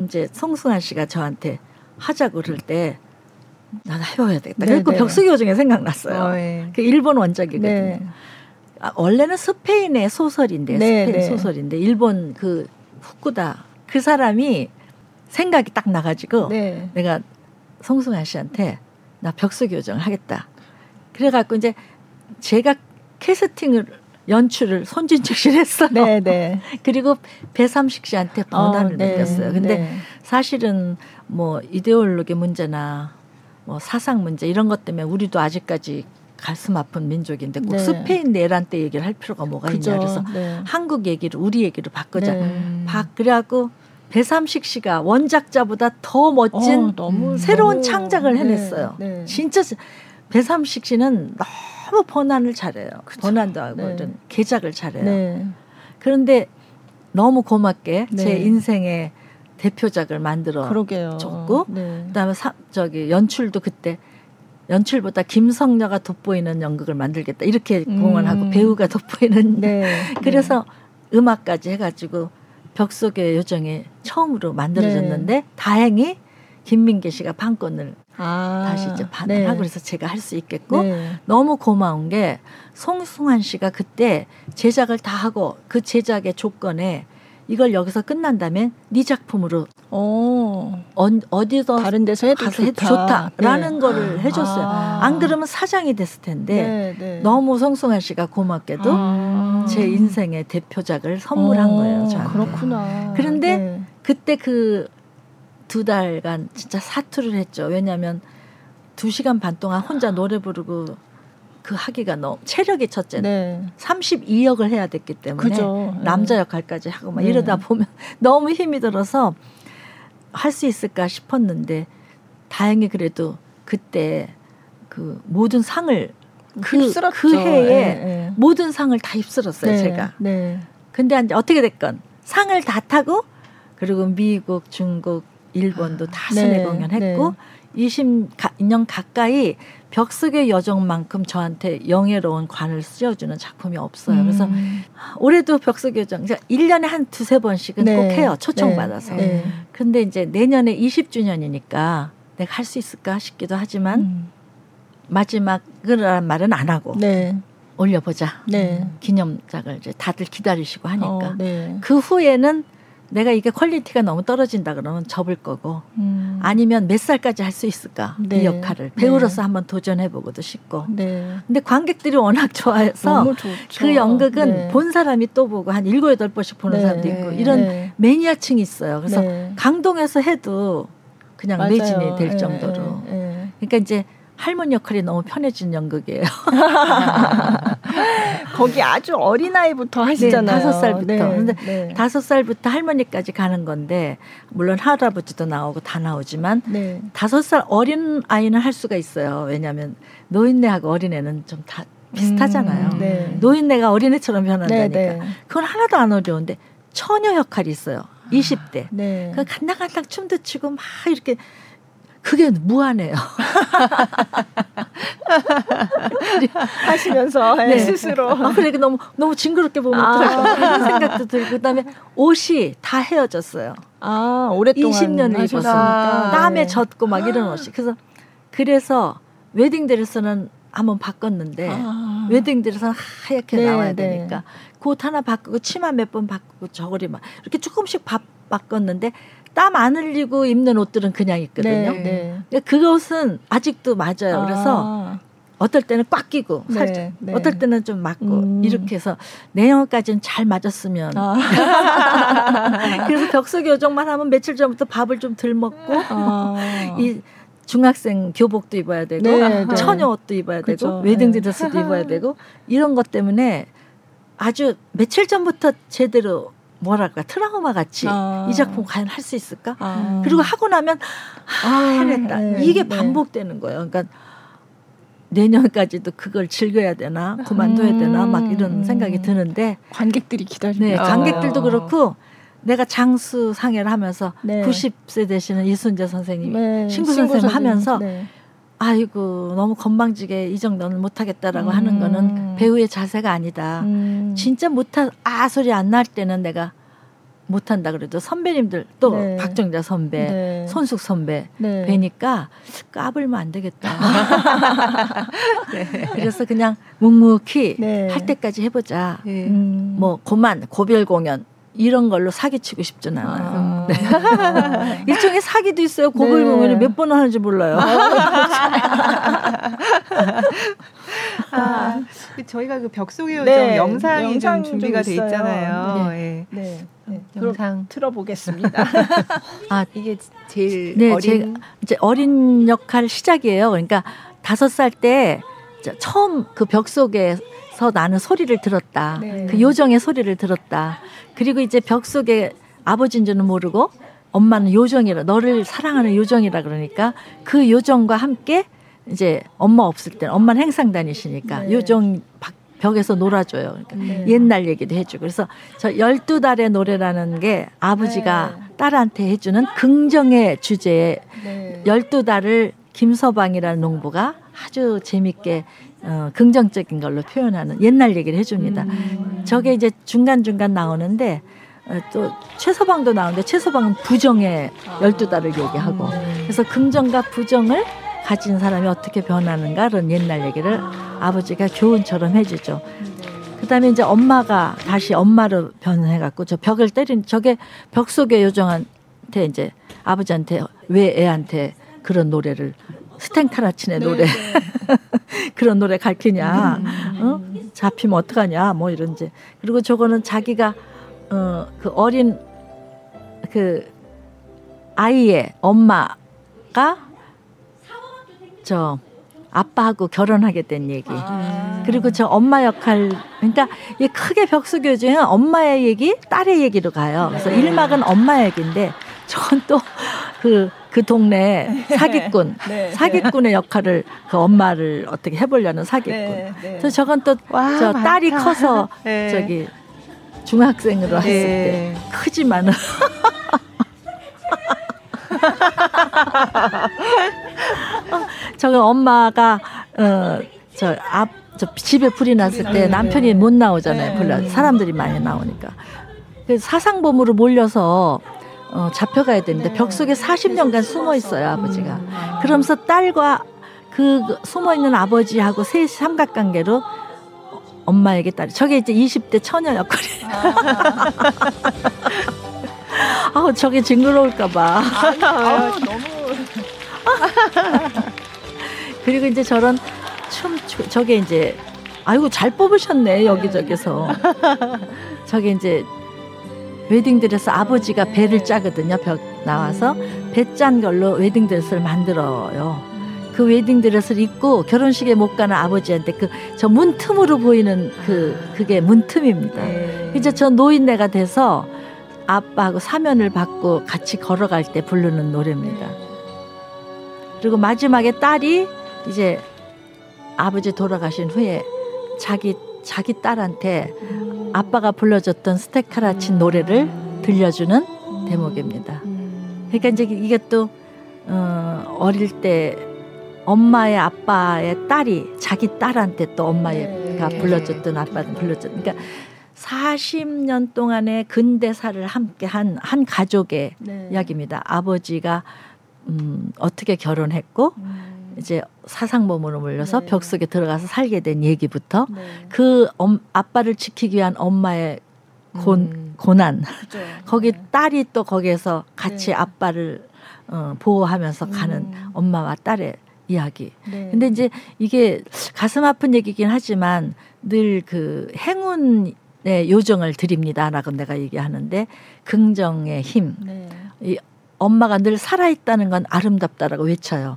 이제 송승환 씨가 저한테 하자고 그럴 때 나는 해봐야 되겠다. 그리고 네, 벽수교 중에 생각났어요. 어, 네. 그 일본 원작이거든요. 아, 원래는 스페인의 소설인데 스페인 소설인데 일본 그 후쿠다 그 사람이 생각이 딱 나가지고 네. 내가 송승환 씨한테 나 벽수 교정을 하겠다. 그래갖고 이제 제가 캐스팅을 연출을 손진철 씨를 했어요. 네, 네. 그리고 배삼식 씨한테 번안을 어, 네, 맡겼어요. 근데 네. 사실은 뭐 이데올로기 문제나 뭐 사상 문제 이런 것 때문에 우리도 아직까지 가슴 아픈 민족인데 꼭 네. 스페인 내란 때 얘기를 할 필요가 뭐가 그죠. 있냐 그래서 네. 한국 얘기를 우리 얘기로 바꾸자. 네. 바 그래갖고 배삼식 씨가 원작자보다 더 멋진 어, 새로운 너무, 창작을 네. 해냈어요. 네. 진짜 배삼식 씨는 너무 번안을 잘해요. 그쵸. 번안도 하고 네. 이런 개작을 잘해요. 그런데 너무 고맙게 제 인생의 대표작을 만들어 그러게요. 줬고 그다음에 사, 저기 연출도 그때 연출보다 김성녀가 돋보이는 연극을 만들겠다 이렇게 음. 공언하고 배우가 돋보이는 네. 그래서 네. 음악까지 해가지고 벽 속의 요정이 처음으로 만들어졌는데 네. 다행히 김민계 씨가 판권을 아, 다시 이제 반환하고 네. 그래서 제가 할 수 있겠고 네. 너무 고마운 게 송승환 씨가 그때 제작을 다 하고 그 제작의 조건에 이걸 여기서 끝난다면 네 작품으로 어, 어디서 다른 데서 해도 가서 좋다. 라는 네. 거를 해줬어요. 아. 안 그러면 사장이 됐을 텐데 네, 네. 너무 송승환 씨가 고맙게도 아. 제 인생의 대표작을 선물한 어, 거예요. 저한테. 그렇구나. 그런데 네. 그때 그 두 달간 진짜 사투를 했죠. 왜냐하면 두 시간 반 동안 혼자 노래 부르고 그 하기가 너무 체력이 첫째 네. 32역을 해야 됐기 때문에 그죠. 네. 남자 역할까지 하고 막 네. 이러다 보면 너무 힘이 들어서 할 수 있을까 싶었는데 다행히 그래도 그때 그 모든 상을 그, 그 해에 네, 네. 모든 상을 다 휩쓸었어요 네, 제가. 네. 근데 이제 어떻게 됐건 상을 다 타고 그리고 미국, 중국, 일본도 다 순회 공연했고 20년 가까이 벽속의 여정만큼 저한테 영예로운 관을 씌워주는 작품이 없어요. 음. 그래서 올해도 벽속의 여정, 1년에 한 두세 번씩은 네. 꼭 해요. 초청받아서. 네. 네. 근데 이제 내년에 20주년이니까 내가 할 수 있을까 싶기도 하지만 음. 마지막이라는 말은 안 하고 네. 올려보자. 네. 기념작을 이제 다들 기다리시고 하니까. 어, 네. 그 후에는 내가 이게 quality가 너무 떨어진다 그러면 접을 거고 음. 아니면 몇 살까지 할 수 있을까 네. 이 역할을 배우로서 네. 한번 도전해보고도 싶고 네. 근데 관객들이 워낙 좋아해서 그 연극은 네. 본 사람이 또 보고 한 일곱 여덟 번씩 보는 네. 사람도 있고 이런 네. 매니아층이 있어요 그래서 강동에서 해도 그냥 맞아요. 매진이 될 정도로 그러니까 이제 할머니 역할이 너무 편해진 연극이에요. 거기 아주 어린 하시잖아요. 네, 다섯 살부터. 네, 근데 네. 다섯 살부터 할머니까지 가는 건데 물론 할아버지도 나오고 다 나오지만 네. 다섯 살 어린 아이는 할 수가 있어요. 왜냐하면 노인네하고 어린애는 좀 다 비슷하잖아요. 음, 네. 노인네가 어린애처럼 변한다니까. 네, 그건 하나도 안 어려운데 처녀 역할이 있어요. 20대. 네. 그 간당간당 춤도 추고 막 이렇게 그게 무한해요. 하시면서 네. 스스로. 아, 그래 너무 너무 징그럽게 보면 아. 어떨까 이런 생각도 들고 그다음에 옷이 다 헤어졌어요. 아 오랫동안 20년을 입었으니까 땀에 네. 젖고 막 이런 옷이 그래서 그래서 웨딩드레스는 한번 바꿨는데 아. 웨딩드레스는 하얗게 네, 나와야 네. 되니까 그옷 하나 바꾸고 치마 몇 번 바꾸고 저고리 막 이렇게 조금씩 바, 바꿨는데 땀 안 흘리고 입는 옷들은 그냥 있거든요. 네, 네. 그것은 아직도 맞아요. 그래서 아. 어떨 때는 꽉 끼고 네, 살짝 네. 어떨 때는 좀 맞고 음. 이렇게 해서 내용까지는 잘 맞았으면 아. 그래서 벽속 요정만 하면 며칠 전부터 밥을 좀 덜 먹고 아. 이 중학생 교복도 입어야 되고 네, 네. 처녀 옷도 입어야 그쵸. 되고 웨딩 드레스도 네. 입어야 되고 이런 것 때문에 아주 며칠 전부터 제대로 뭐랄까 트라우마 같이 아. 이 작품 과연 할 수 있을까? 아. 그리고 하고 나면 아, 해냈다. 네, 이게 네. 반복되는 거예요. 그러니까 내년까지도 그걸 즐겨야 되나 그만둬야 음. 되나 막 이런 생각이 드는데 관객들이 기다리는 네, 관객들도 그렇고 내가 장수 상해를 하면서 네. 90세 되시는 이순재 선생님 네. 신구 선생님 하면서 네. 아이고 너무 건방지게 이 정도는 못하겠다라고 음. 하는 거는 배우의 자세가 아니다. 음. 진짜 못한 아 소리 안 날 때는 내가 못한다 그래도 선배님들 또 네. 박정자 선배, 네. 손숙 선배 네. 뵈니까 까불면 안 되겠다. 네. 그래서 그냥 묵묵히 네. 할 때까지 해보자. 음. 뭐 고만 고별 공연 이런 걸로 사기치고 싶진 않아요. 아. 네. 일종의 사기도 있어요. 고글 네. 공연을 몇번 하는지 몰라요. 아, 저희가 그 벽속의 요정 네, 영상이 좀 준비가 돼 있잖아요. 네. 네. 네. 영상 틀어보겠습니다. 아 이게 제일 네, 어린 이제 어린 역할 시작이에요. 그러니까 다섯 살 때 처음 그 벽 속에 서 나는 소리를 들었다. 네. 그 요정의 소리를 들었다. 그리고 이제 벽 속에 아버지인 줄은 모르고 엄마는 요정이라 너를 사랑하는 요정이라 그러니까 그 요정과 함께 이제 엄마 없을 때 엄마는 행상 다니시니까 네. 요정 벽에서 놀아줘요. 그러니까 네. 옛날 얘기도 해주고 그래서 저 열두 달의 노래라는 게 아버지가 네. 딸한테 해주는 긍정의 주제에 네. 열두 달을 김서방이라는 농부가 아주 재밌게 어, 긍정적인 걸로 표현하는 옛날 얘기를 해줍니다. 음. 저게 이제 중간중간 나오는데 어, 또 최서방도 나오는데 최서방은 부정의 열두 달을 얘기하고 그래서 긍정과 부정을 가진 사람이 어떻게 변하는가 그런 옛날 얘기를 아버지가 교훈처럼 해주죠. 그다음에 이제 엄마가 다시 엄마로 변해갖고 저 벽을 때린 저게 벽 속의 요정한테 이제 아버지한테 왜 애한테 그런 노래를 스탱카라친의 네, 노래 네. 그런 노래 가르치냐 어? 잡히면 어떡하냐 뭐 이런지 그리고 저거는 자기가 어, 그 어린 그 아이의 엄마가 저 아빠하고 결혼하게 된 얘기. 아. 그리고 저 엄마 역할, 그러니까 이 크게 벽수교주는 엄마의 얘기, 딸의 얘기로 가요. 그래서 네. 일막은 엄마 얘기인데, 저건 또 그, 그 동네 사기꾼, 네. 사기꾼의 역할을 그 엄마를 어떻게 해보려는 사기꾼. 네. 네. 그래서 저건 또 저 딸이 커서 네. 저기 중학생으로 했을 때 크지만은 저거 엄마가 어저 앞 저 집에 불이 났을 때 남편이 못 나오잖아요. 불러 사람들이 많이 나오니까. 그 사상범으로 몰려서 어, 잡혀가야 되는데 벽 속에 40년간 숨어 있어요 아버지가. 그러면서 딸과 그 숨어 있는 아버지하고 세 삼각관계로 엄마에게 딸. 저게 이제 20대 처녀 역할이에요. 아, 저게 징그러울까봐. 아, 너무. 그리고 이제 저런 춤, 저게 이제, 아이고, 잘 뽑으셨네, 여기저기서. 저게 이제, 웨딩드레스 아버지가 베를 짜거든요, 벽 나와서. 베 짠 걸로 웨딩드레스를 만들어요. 그 웨딩드레스를 입고 결혼식에 못 가는 아버지한테 그 저 문틈으로 보이는 그 그게 문틈입니다. 네. 이제 저 노인네가 돼서 아빠하고 사면을 받고 같이 걸어갈 때 부르는 노래입니다. 그리고 마지막에 딸이 이제 아버지 돌아가신 후에 자기 자기 딸한테 아빠가 불러줬던 스테카라친 노래를 들려주는 대목입니다. 그러니까 이제 이게 또 어, 어릴 때 엄마의 아빠의 딸이 자기 딸한테 또 엄마가 네. 불러줬던 아빠는 불러줬. 그러니까 40년 동안의 근대사를 함께 한 한 가족의 네. 이야기입니다. 아버지가 음, 어떻게 결혼했고 음. 이제 사상범으로 몰려서 네. 벽 속에 들어가서 살게 된 얘기부터 네. 그 엄, 아빠를 지키기 위한 엄마의 곤, 음. 고난 그렇죠. 거기 네. 딸이 또 거기에서 같이 네. 아빠를 어, 보호하면서 가는 음. 엄마와 딸의 이야기. 네. 근데 이제 이게 가슴 아픈 얘기긴 하지만 늘 그 행운의 요정을 드립니다라고 내가 얘기하는데 긍정의 힘. 네. 이 엄마가 늘 살아있다는 건 아름답다라고 외쳐요.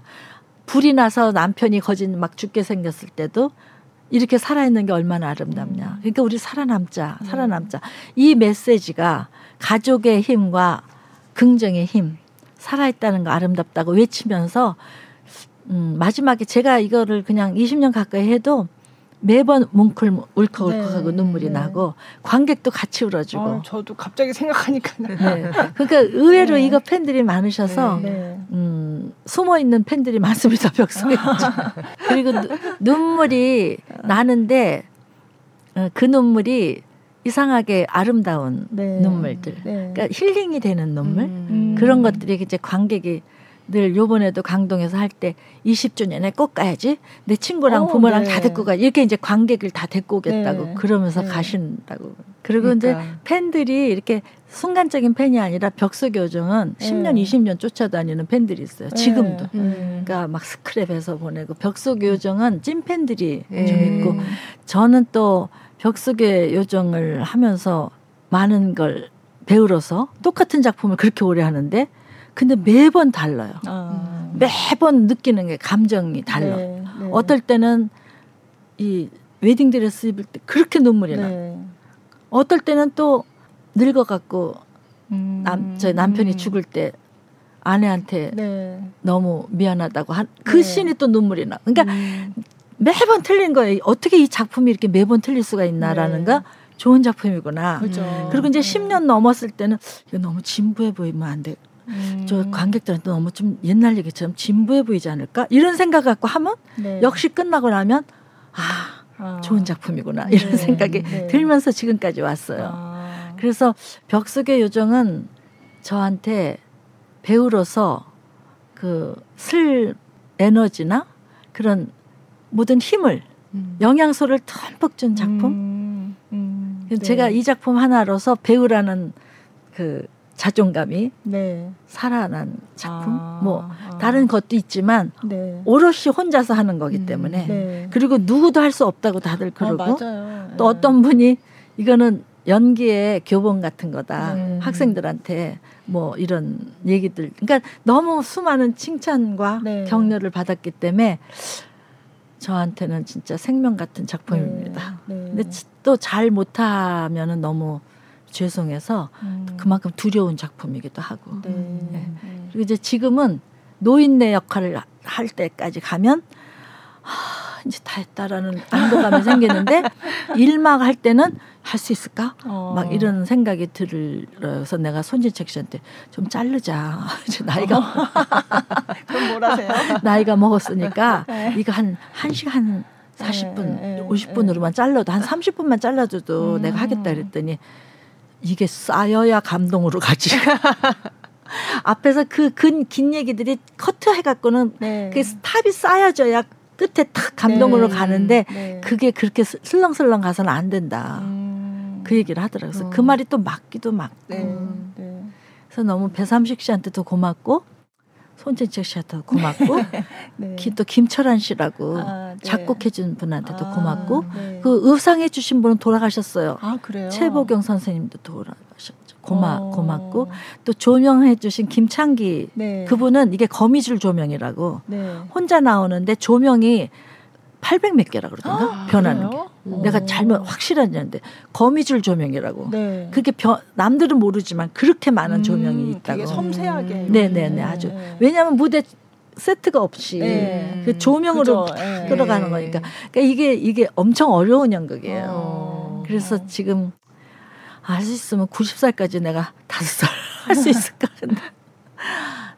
불이 나서 남편이 거진 막 죽게 생겼을 때도 이렇게 살아있는 게 얼마나 아름답냐. 음. 그러니까 우리 살아남자, 네. 살아남자. 이 메시지가 가족의 힘과 긍정의 힘, 살아있다는 거 아름답다고 외치면서 음, 마지막에 제가 이거를 그냥 20년 가까이 해도 매번 뭉클 울컥울컥하고 네, 눈물이 네. 나고 관객도 같이 울어주고. 아, 저도 갑자기 생각하니까. 네. 그러니까 의외로 네. 이거 팬들이 많으셔서 네, 네. 음, 숨어 있는 팬들이 많습니다 벽 속에. 그리고 눈물이 나는데 어, 그 눈물이 이상하게 아름다운 눈물들. 그러니까 힐링이 되는 눈물 음. 그런 것들이 이제 관객이 늘 요번에도 강동에서 할 때 20주년에 꼭 가야지 내 친구랑 오, 어, 부모랑 네. 다 데리고 가 이렇게 이제 관객을 다 데리고 오겠다고 네. 그러면서 네. 가신다고 그리고 그러니까. 이제 팬들이 이렇게 순간적인 팬이 아니라 벽속 요정은 10년 20년 쫓아다니는 팬들이 있어요 지금도 음. 그러니까 막 스크랩해서 보내고 벽속 요정은 찐 팬들이 좀 있고 저는 또 벽속의 요정을 하면서 많은 걸 배우러서 똑같은 작품을 그렇게 오래 하는데 근데 매번 달라요. 아. 매번 느끼는 게 감정이 달라. 네, 네. 어떨 때는 이 웨딩 드레스 입을 때 그렇게 눈물이 나. 네. 어떨 때는 또 늙어 갖고 음. 남, 저 남편이 음. 죽을 때 아내한테 네. 너무 미안하다고 한그 네. 씬이 또 눈물이 나. 그러니까 음. 매번 틀린 거예요. 어떻게 이 작품이 이렇게 매번 틀릴 수가 있나라는 거. 네. 좋은 작품이구나. 그렇죠. 그리고 이제 10년 넘었을 때는 이거 너무 진부해 보이면 안 돼. 음. 저 관객들한테 너무 좀 옛날 얘기처럼 진부해 보이지 않을까 이런 생각 갖고 하면 네. 역시 끝나고 나면 아, 아. 좋은 작품이구나 네. 이런 생각이 네. 들면서 지금까지 왔어요. 아. 그래서 벽 속의 요정은 저한테 배우로서 그 슬 에너지나 그런 모든 힘을 음. 영양소를 듬뿍 준 작품. 음. 음. 제가 네. 이 작품 하나로서 배우라는 그 자존감이 네. 살아난 작품 아, 뭐 아. 다른 것도 있지만 네. 오롯이 혼자서 하는 거기 음, 때문에 음, 네. 그리고 누구도 할 수 없다고 다들 아, 그러고 어, 또 어떤 분이 이거는 연기의 교본 같은 거다 네. 학생들한테 뭐 이런 얘기들 그러니까 너무 수많은 칭찬과 네. 격려를 받았기 때문에 저한테는 진짜 생명 같은 작품입니다. 네. 근데 또 잘 못하면은 너무 죄송해서 음. 그만큼 두려운 작품이기도 하고. 네. 네. 그리고 이제 지금은 노인네 역할을 할 때까지 가면 하, 한짓다 했다라는 안도감이 생기는데 일막 할 때는 할 수 있을까? 어. 막 이런 생각이 들어서 내가 손진책 씨한테 좀 자르자. 이제 나이가 그럼 뭐라세요? 나이가 먹었으니까 네. 이거 한 1시간 40분, 네, 50분으로만 잘라도 한 30분만 잘라줘도 음. 내가 하겠다 그랬더니 이게 쌓여야 감동으로 가지. 앞에서 그 근 긴 얘기들이 커트해 갖고는 네. 그 탑이 쌓여져야 끝에 탁 감동으로 네. 가는데 네. 그게 그렇게 슬렁슬렁 가서는 안 된다. 음. 그 얘기를 하더라고요. 그래서 그 어. 그 말이 또 맞기도 맞고. 네. 네. 그래서 너무 배삼식 씨한테도 고맙고 손진책 씨한테도 고맙고 네. 또 김철환 씨라고 아, 네. 작곡해준 분한테도 아, 고맙고 네. 그 의상해 주신 분은 돌아가셨어요. 아 그래요? 최보경 선생님도 돌아가셨죠. 고마 어. 고맙고 또 조명해 주신 김창기 네. 그분은 이게 거미줄 조명이라고 네. 혼자 나오는데 조명이 800 몇 개라 그러던가 아, 변하는 그래요? 게 내가 잘못 확실한지는데 거미줄 조명이라고 네. 그게 변, 남들은 모르지만 그렇게 많은 음, 조명이 있다고 되게 섬세하게 네네네 네, 아주 왜냐하면 무대 세트가 없이 네. 그 조명으로 네. 끌어가는 거니까 그러니까 이게 이게 엄청 어려운 연극이에요. 어. 그래서 지금 할 수 있으면 90살까지 내가 다섯 살 할 수 있을까 근데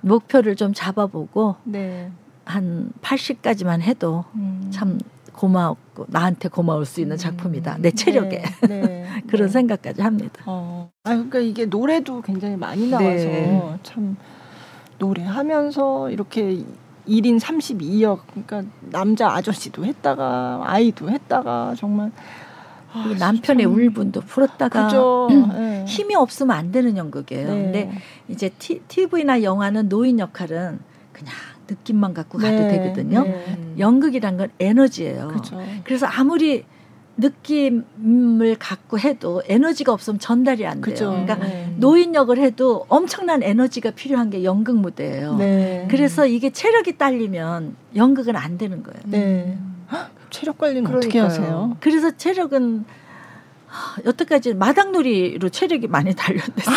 목표를 좀 잡아보고 네. 한 80까지만 해도 음. 참 고마웠고 나한테 고마울 수 있는 작품이다 내 체력에 네, 네, 그런 네. 생각까지 합니다. 어. 아 그러니까 이게 노래도 굉장히 많이 나와서 네. 참 노래하면서 이렇게 1인 32역 그러니까 남자 아저씨도 했다가 아이도 했다가 정말 아, 남편의 참... 울분도 풀었다가 음, 힘이 없으면 안 되는 연극이에요. 네. 근데 이제 티, TV나 영화는 노인 역할은 그냥 느낌만 갖고 가도 네, 되거든요. 네. 연극이란 건 에너지예요. 그쵸. 그래서 아무리 느낌을 갖고 해도 에너지가 없으면 전달이 안 돼요. 그쵸. 그러니까 네. 노인 역을 해도 엄청난 에너지가 필요한 게 연극 무대예요. 네. 그래서 이게 체력이 딸리면 연극은 안 되는 거예요. 네. 체력 관리는 그러니까요. 어떻게 하세요? 그래서 체력은 여태까지 마당놀이로 체력이 많이 단련됐어요.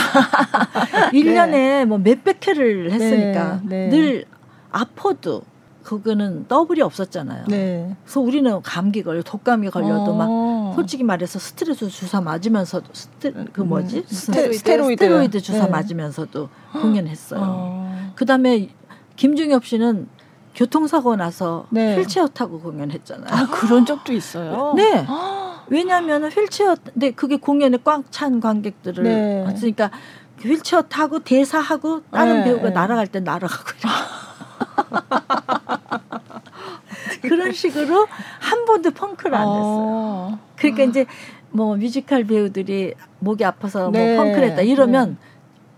1년에 뭐 몇백 회를 했으니까 네, 네. 늘 아파도 그거는 더블이 없었잖아요. 네. 그래서 우리는 감기 걸려 독감이 걸려도 어. 막 솔직히 말해서 스트레스 주사 맞으면서도 스테 그 음, 뭐지 음, 스테, 스테로이드. 스테로이드 주사 네. 맞으면서도 공연했어요. 어. 그다음에 김종엽 씨는 교통사고 나서 네. 휠체어 타고 공연했잖아요. 아 그런 적도 있어요. 네. 왜냐하면 휠체어 근데 그게 공연에 꽉 찬 관객들을 네. 왔으니까 휠체어 타고 대사하고 다른 네. 배우가 날아갈 때 날아가고 그런 식으로 한 번도 펑크를 안 냈어요. 어. 그러니까 이제 뭐 뮤지컬 배우들이 목이 아파서 뭐 네. 뭐 펑크를 했다 이러면 네.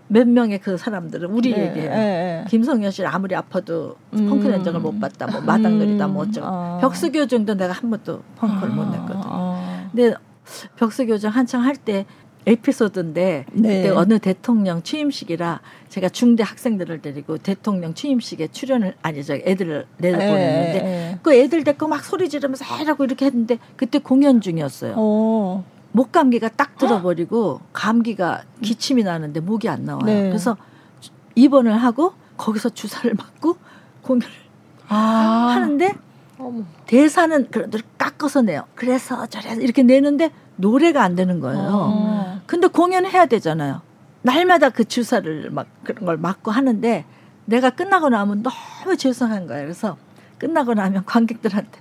몇 명의 그 사람들은 우리 네. 얘기해요. 네. 네. 김성녀 씨 아무리 아파도 음. 펑크 낸 적을 못 봤다. 뭐 마당놀이다 뭐 어쩌고. 어. 벽속의 요정도 내가 한 번도 펑크를 어. 못 냈거든요. 어. 근데 벽수교정 한창 할 때 에피소드인데 네. 그때 어느 대통령 취임식이라 제가 중대 학생들을 데리고 대통령 취임식에 출연을 아니죠 애들을 내보냈는데 네, 네. 그 애들 데리고 막 소리 지르면서 해라고 이렇게 했는데 그때 공연 중이었어요. 오. 목 감기가 딱 들어버리고 감기가 기침이 나는데 목이 안 나와요. 네. 그래서 입원을 하고 거기서 주사를 맞고 공연을 아. 하는데 어머. 대사는 그런 대로 깎아서 내요. 그래서 저래서 이렇게 내는데 노래가 안 되는 거예요. 어. 근데 공연해야 되잖아요. 날마다 그 주사를 막 그런 걸 맞고 하는데 내가 끝나고 나면 너무 죄송한 거예요. 그래서 끝나고 나면 관객들한테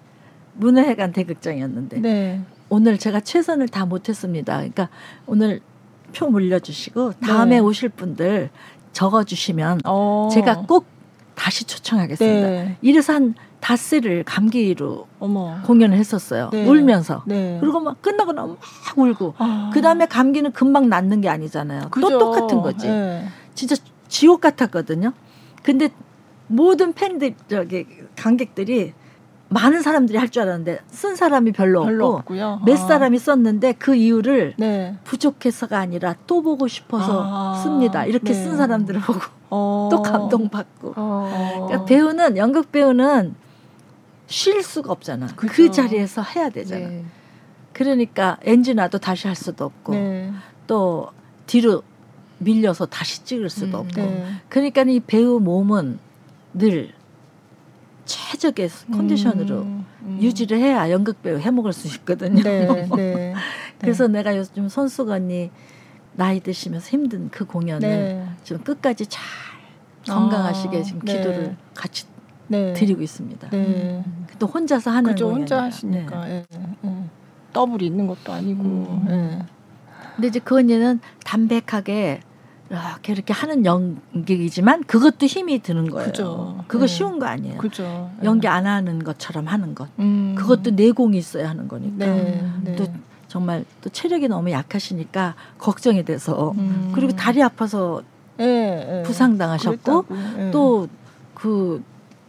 문화회관 대극장이었는데 네. 오늘 제가 최선을 다 못했습니다. 그러니까 오늘 표 물려주시고 다음에 네. 오실 분들 적어주시면 어. 제가 꼭 다시 초청하겠습니다. 네. 이래서 한 닷새를 감기로 어머. 공연을 했었어요. 네. 울면서. 네. 그리고 막 끝나고 나면 막 울고. 아. 그 다음에 감기는 금방 낫는 게 아니잖아요. 그죠. 또 똑같은 거지. 네. 진짜 지옥 같았거든요. 근데 모든 팬들, 저기, 관객들이 많은 사람들이 할 줄 알았는데 쓴 사람이 별로, 별로 없고 없고요. 몇 아. 사람이 썼는데 그 이유를 네. 부족해서가 아니라 또 보고 싶어서 아. 씁니다. 이렇게 네. 쓴 사람들을 보고 어. 또 감동받고. 어. 그러니까 배우는 연극 배우는 쉴 수가 없잖아. 그죠. 그 자리에서 해야 되잖아. 네. 그러니까 엔진 나도 다시 할 수도 없고 네. 또 뒤로 밀려서 다시 찍을 수도 음, 없고. 네. 그러니까 이 배우 몸은 늘 최적의 컨디션으로 음, 음. 유지를 해야 연극 배우 해먹을 수 있거든요. 네, 네, 그래서 네. 내가 요즘 손수건이 나이 드시면서 힘든 그 공연을 네. 좀 끝까지 잘 건강하시게 아, 지금 네. 기도를 같이 네. 드리고 있습니다. 네. 음. 또 혼자서 하는 그죠, 혼자 하시니까 예, 예. 더블이 있는 것도 아니고. 음. 예. 근데 이제 그 언니는 담백하게 이렇게 이렇게 하는 연기이지만 그것도 힘이 드는 거예요. 그죠. 그거 네. 쉬운 거 아니에요. 그죠. 연기 안 하는 것처럼 하는 것. 음. 그것도 내공이 있어야 하는 거니까. 네. 네. 또 정말 또 체력이 너무 약하시니까 걱정이 돼서 음. 그리고 다리 아파서 네, 부상당하셨고 또 그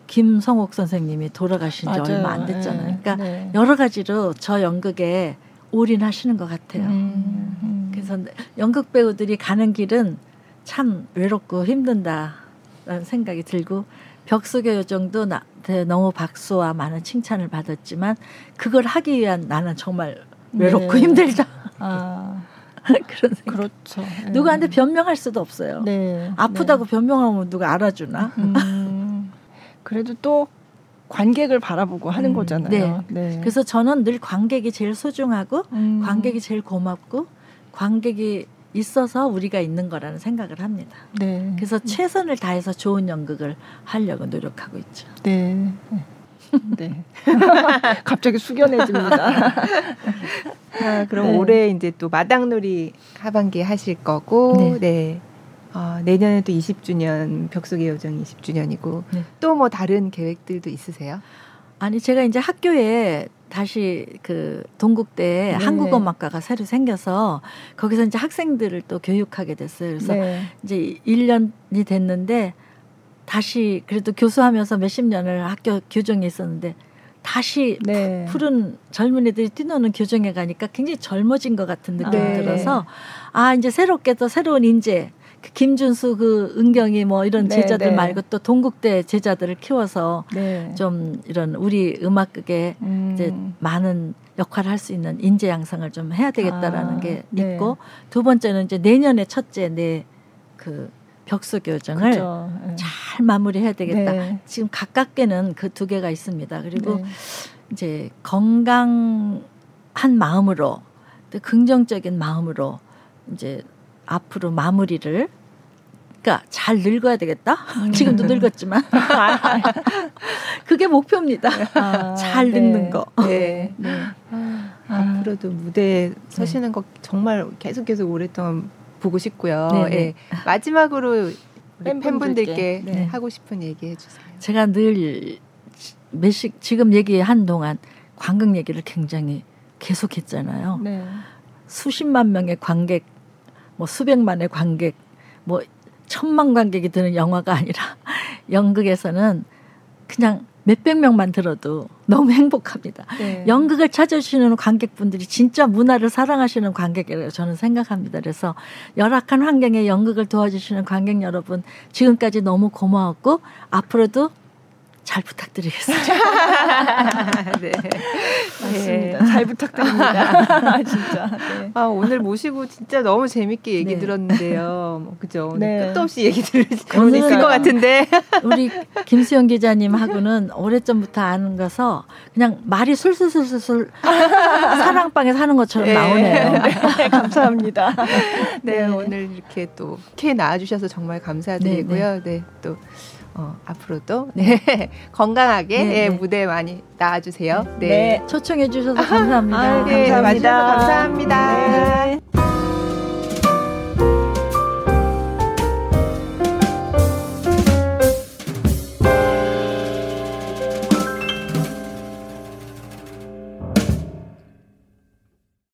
김성옥 선생님이 돌아가신 지 맞아요. 얼마 안 됐잖아요. 그러니까 네. 여러 가지로 저 연극에 올인하시는 것 같아요. 음, 음. 그래서 연극 배우들이 가는 길은 참 외롭고 힘든다라는 생각이 들고 벽 속의 요정도 나, 너무 박수와 많은 칭찬을 받았지만 그걸 하기 위한 나는 정말 외롭고 네. 힘들다. 아. 그런. 그렇죠. 네. 누구한테 변명할 수도 없어요. 네. 아프다고 네. 변명하면 누가 알아주나? 음. 그래도 또 관객을 바라보고 하는 음, 거잖아요. 네. 네. 그래서 저는 늘 관객이 제일 소중하고 음. 관객이 제일 고맙고 관객이 있어서 우리가 있는 거라는 생각을 합니다. 네. 그래서 최선을 다해서 좋은 연극을 하려고 노력하고 있죠. 네. 네. 갑자기 숙연해집니다. 아, 그럼 네. 올해 이제 또 마당놀이 하반기 하실 거고, 네. 네. 어, 내년에 도 20주년 벽속의 요정 20주년이고 네. 또뭐 다른 계획들도 있으세요? 아니 제가 이제 학교에 다시 그 동국대 네. 한국어학과가 새로 생겨서 거기서 이제 학생들을 또 교육하게 됐어요. 그래서 네. 이제 1년이 됐는데 다시 그래도 교수하면서 몇십 년을 학교 교정에 있었는데 다시 네. 푸른 젊은이들이 뛰노는 교정에 가니까 굉장히 젊어진 것 같은 느낌이 네. 들어서 아 이제 새롭게 또 새로운 인재 그 김준수 그 은경이 뭐 이런 네, 제자들 네. 말고 또 동국대 제자들을 키워서 네. 좀 이런 우리 음악극에 음. 이제 많은 역할을 할 수 있는 인재 양성을 좀 해야 되겠다라는 아, 게 네. 있고 두 번째는 이제 내년에 첫째 내 그 벽수 교정을 네. 잘 마무리해야 되겠다. 네. 지금 가깝게는 그 두 개가 있습니다. 그리고 이제 건강한 마음으로 또 긍정적인 마음으로 이제 앞으로 마무리를 그러니까 잘 늙어야 되겠다. 음. 지금도 늙었지만 그게 목표입니다. 아, 잘 네. 늙는 거. 네. 네. 아, 앞으로도 무대에 서시는 거 정말 계속 계속 오랫동안 보고 싶고요. 네, 네. 예. 마지막으로 팬분들께 네. 하고 싶은 얘기 해주세요. 제가 늘 몇십 지금 얘기한 동안 관객 얘기를 굉장히 계속했잖아요. 네. 수십만 명의 관객 뭐 수백만의 관객, 뭐 천만 관객이 드는 영화가 아니라 연극에서는 그냥 몇백 명만 들어도 너무 행복합니다. 네. 연극을 찾아주시는 관객분들이 진짜 문화를 사랑하시는 관객이라고 저는 생각합니다. 그래서 열악한 환경에 연극을 도와주시는 관객 여러분 지금까지 너무 고마웠고 앞으로도 잘 부탁드리겠습니다. 네. 맞습니다. 네. 잘 부탁드립니다. 진짜. 네. 아, 오늘 모시고 진짜 너무 재밌게 얘기 네. 들었는데요. 뭐, 그죠. 네. 끝도 없이 얘기 들을 수 있을 것 같은데. 우리 김수영 기자님하고는 오래전부터 아는 거서 그냥 말이 술술술술 사랑방에서 하는 것처럼 네. 나오네요. 네, 감사합니다. 네, 오늘 이렇게 또 K 나와주셔서 정말 감사드리고요. 네, 또. 어, 앞으로도 네. 건강하게 네, 네. 무대 많이 나와주세요. 네. 네. 초청해 주셔서 감사합니다. 아, 네, 감사합니다. 감사합니다. 네.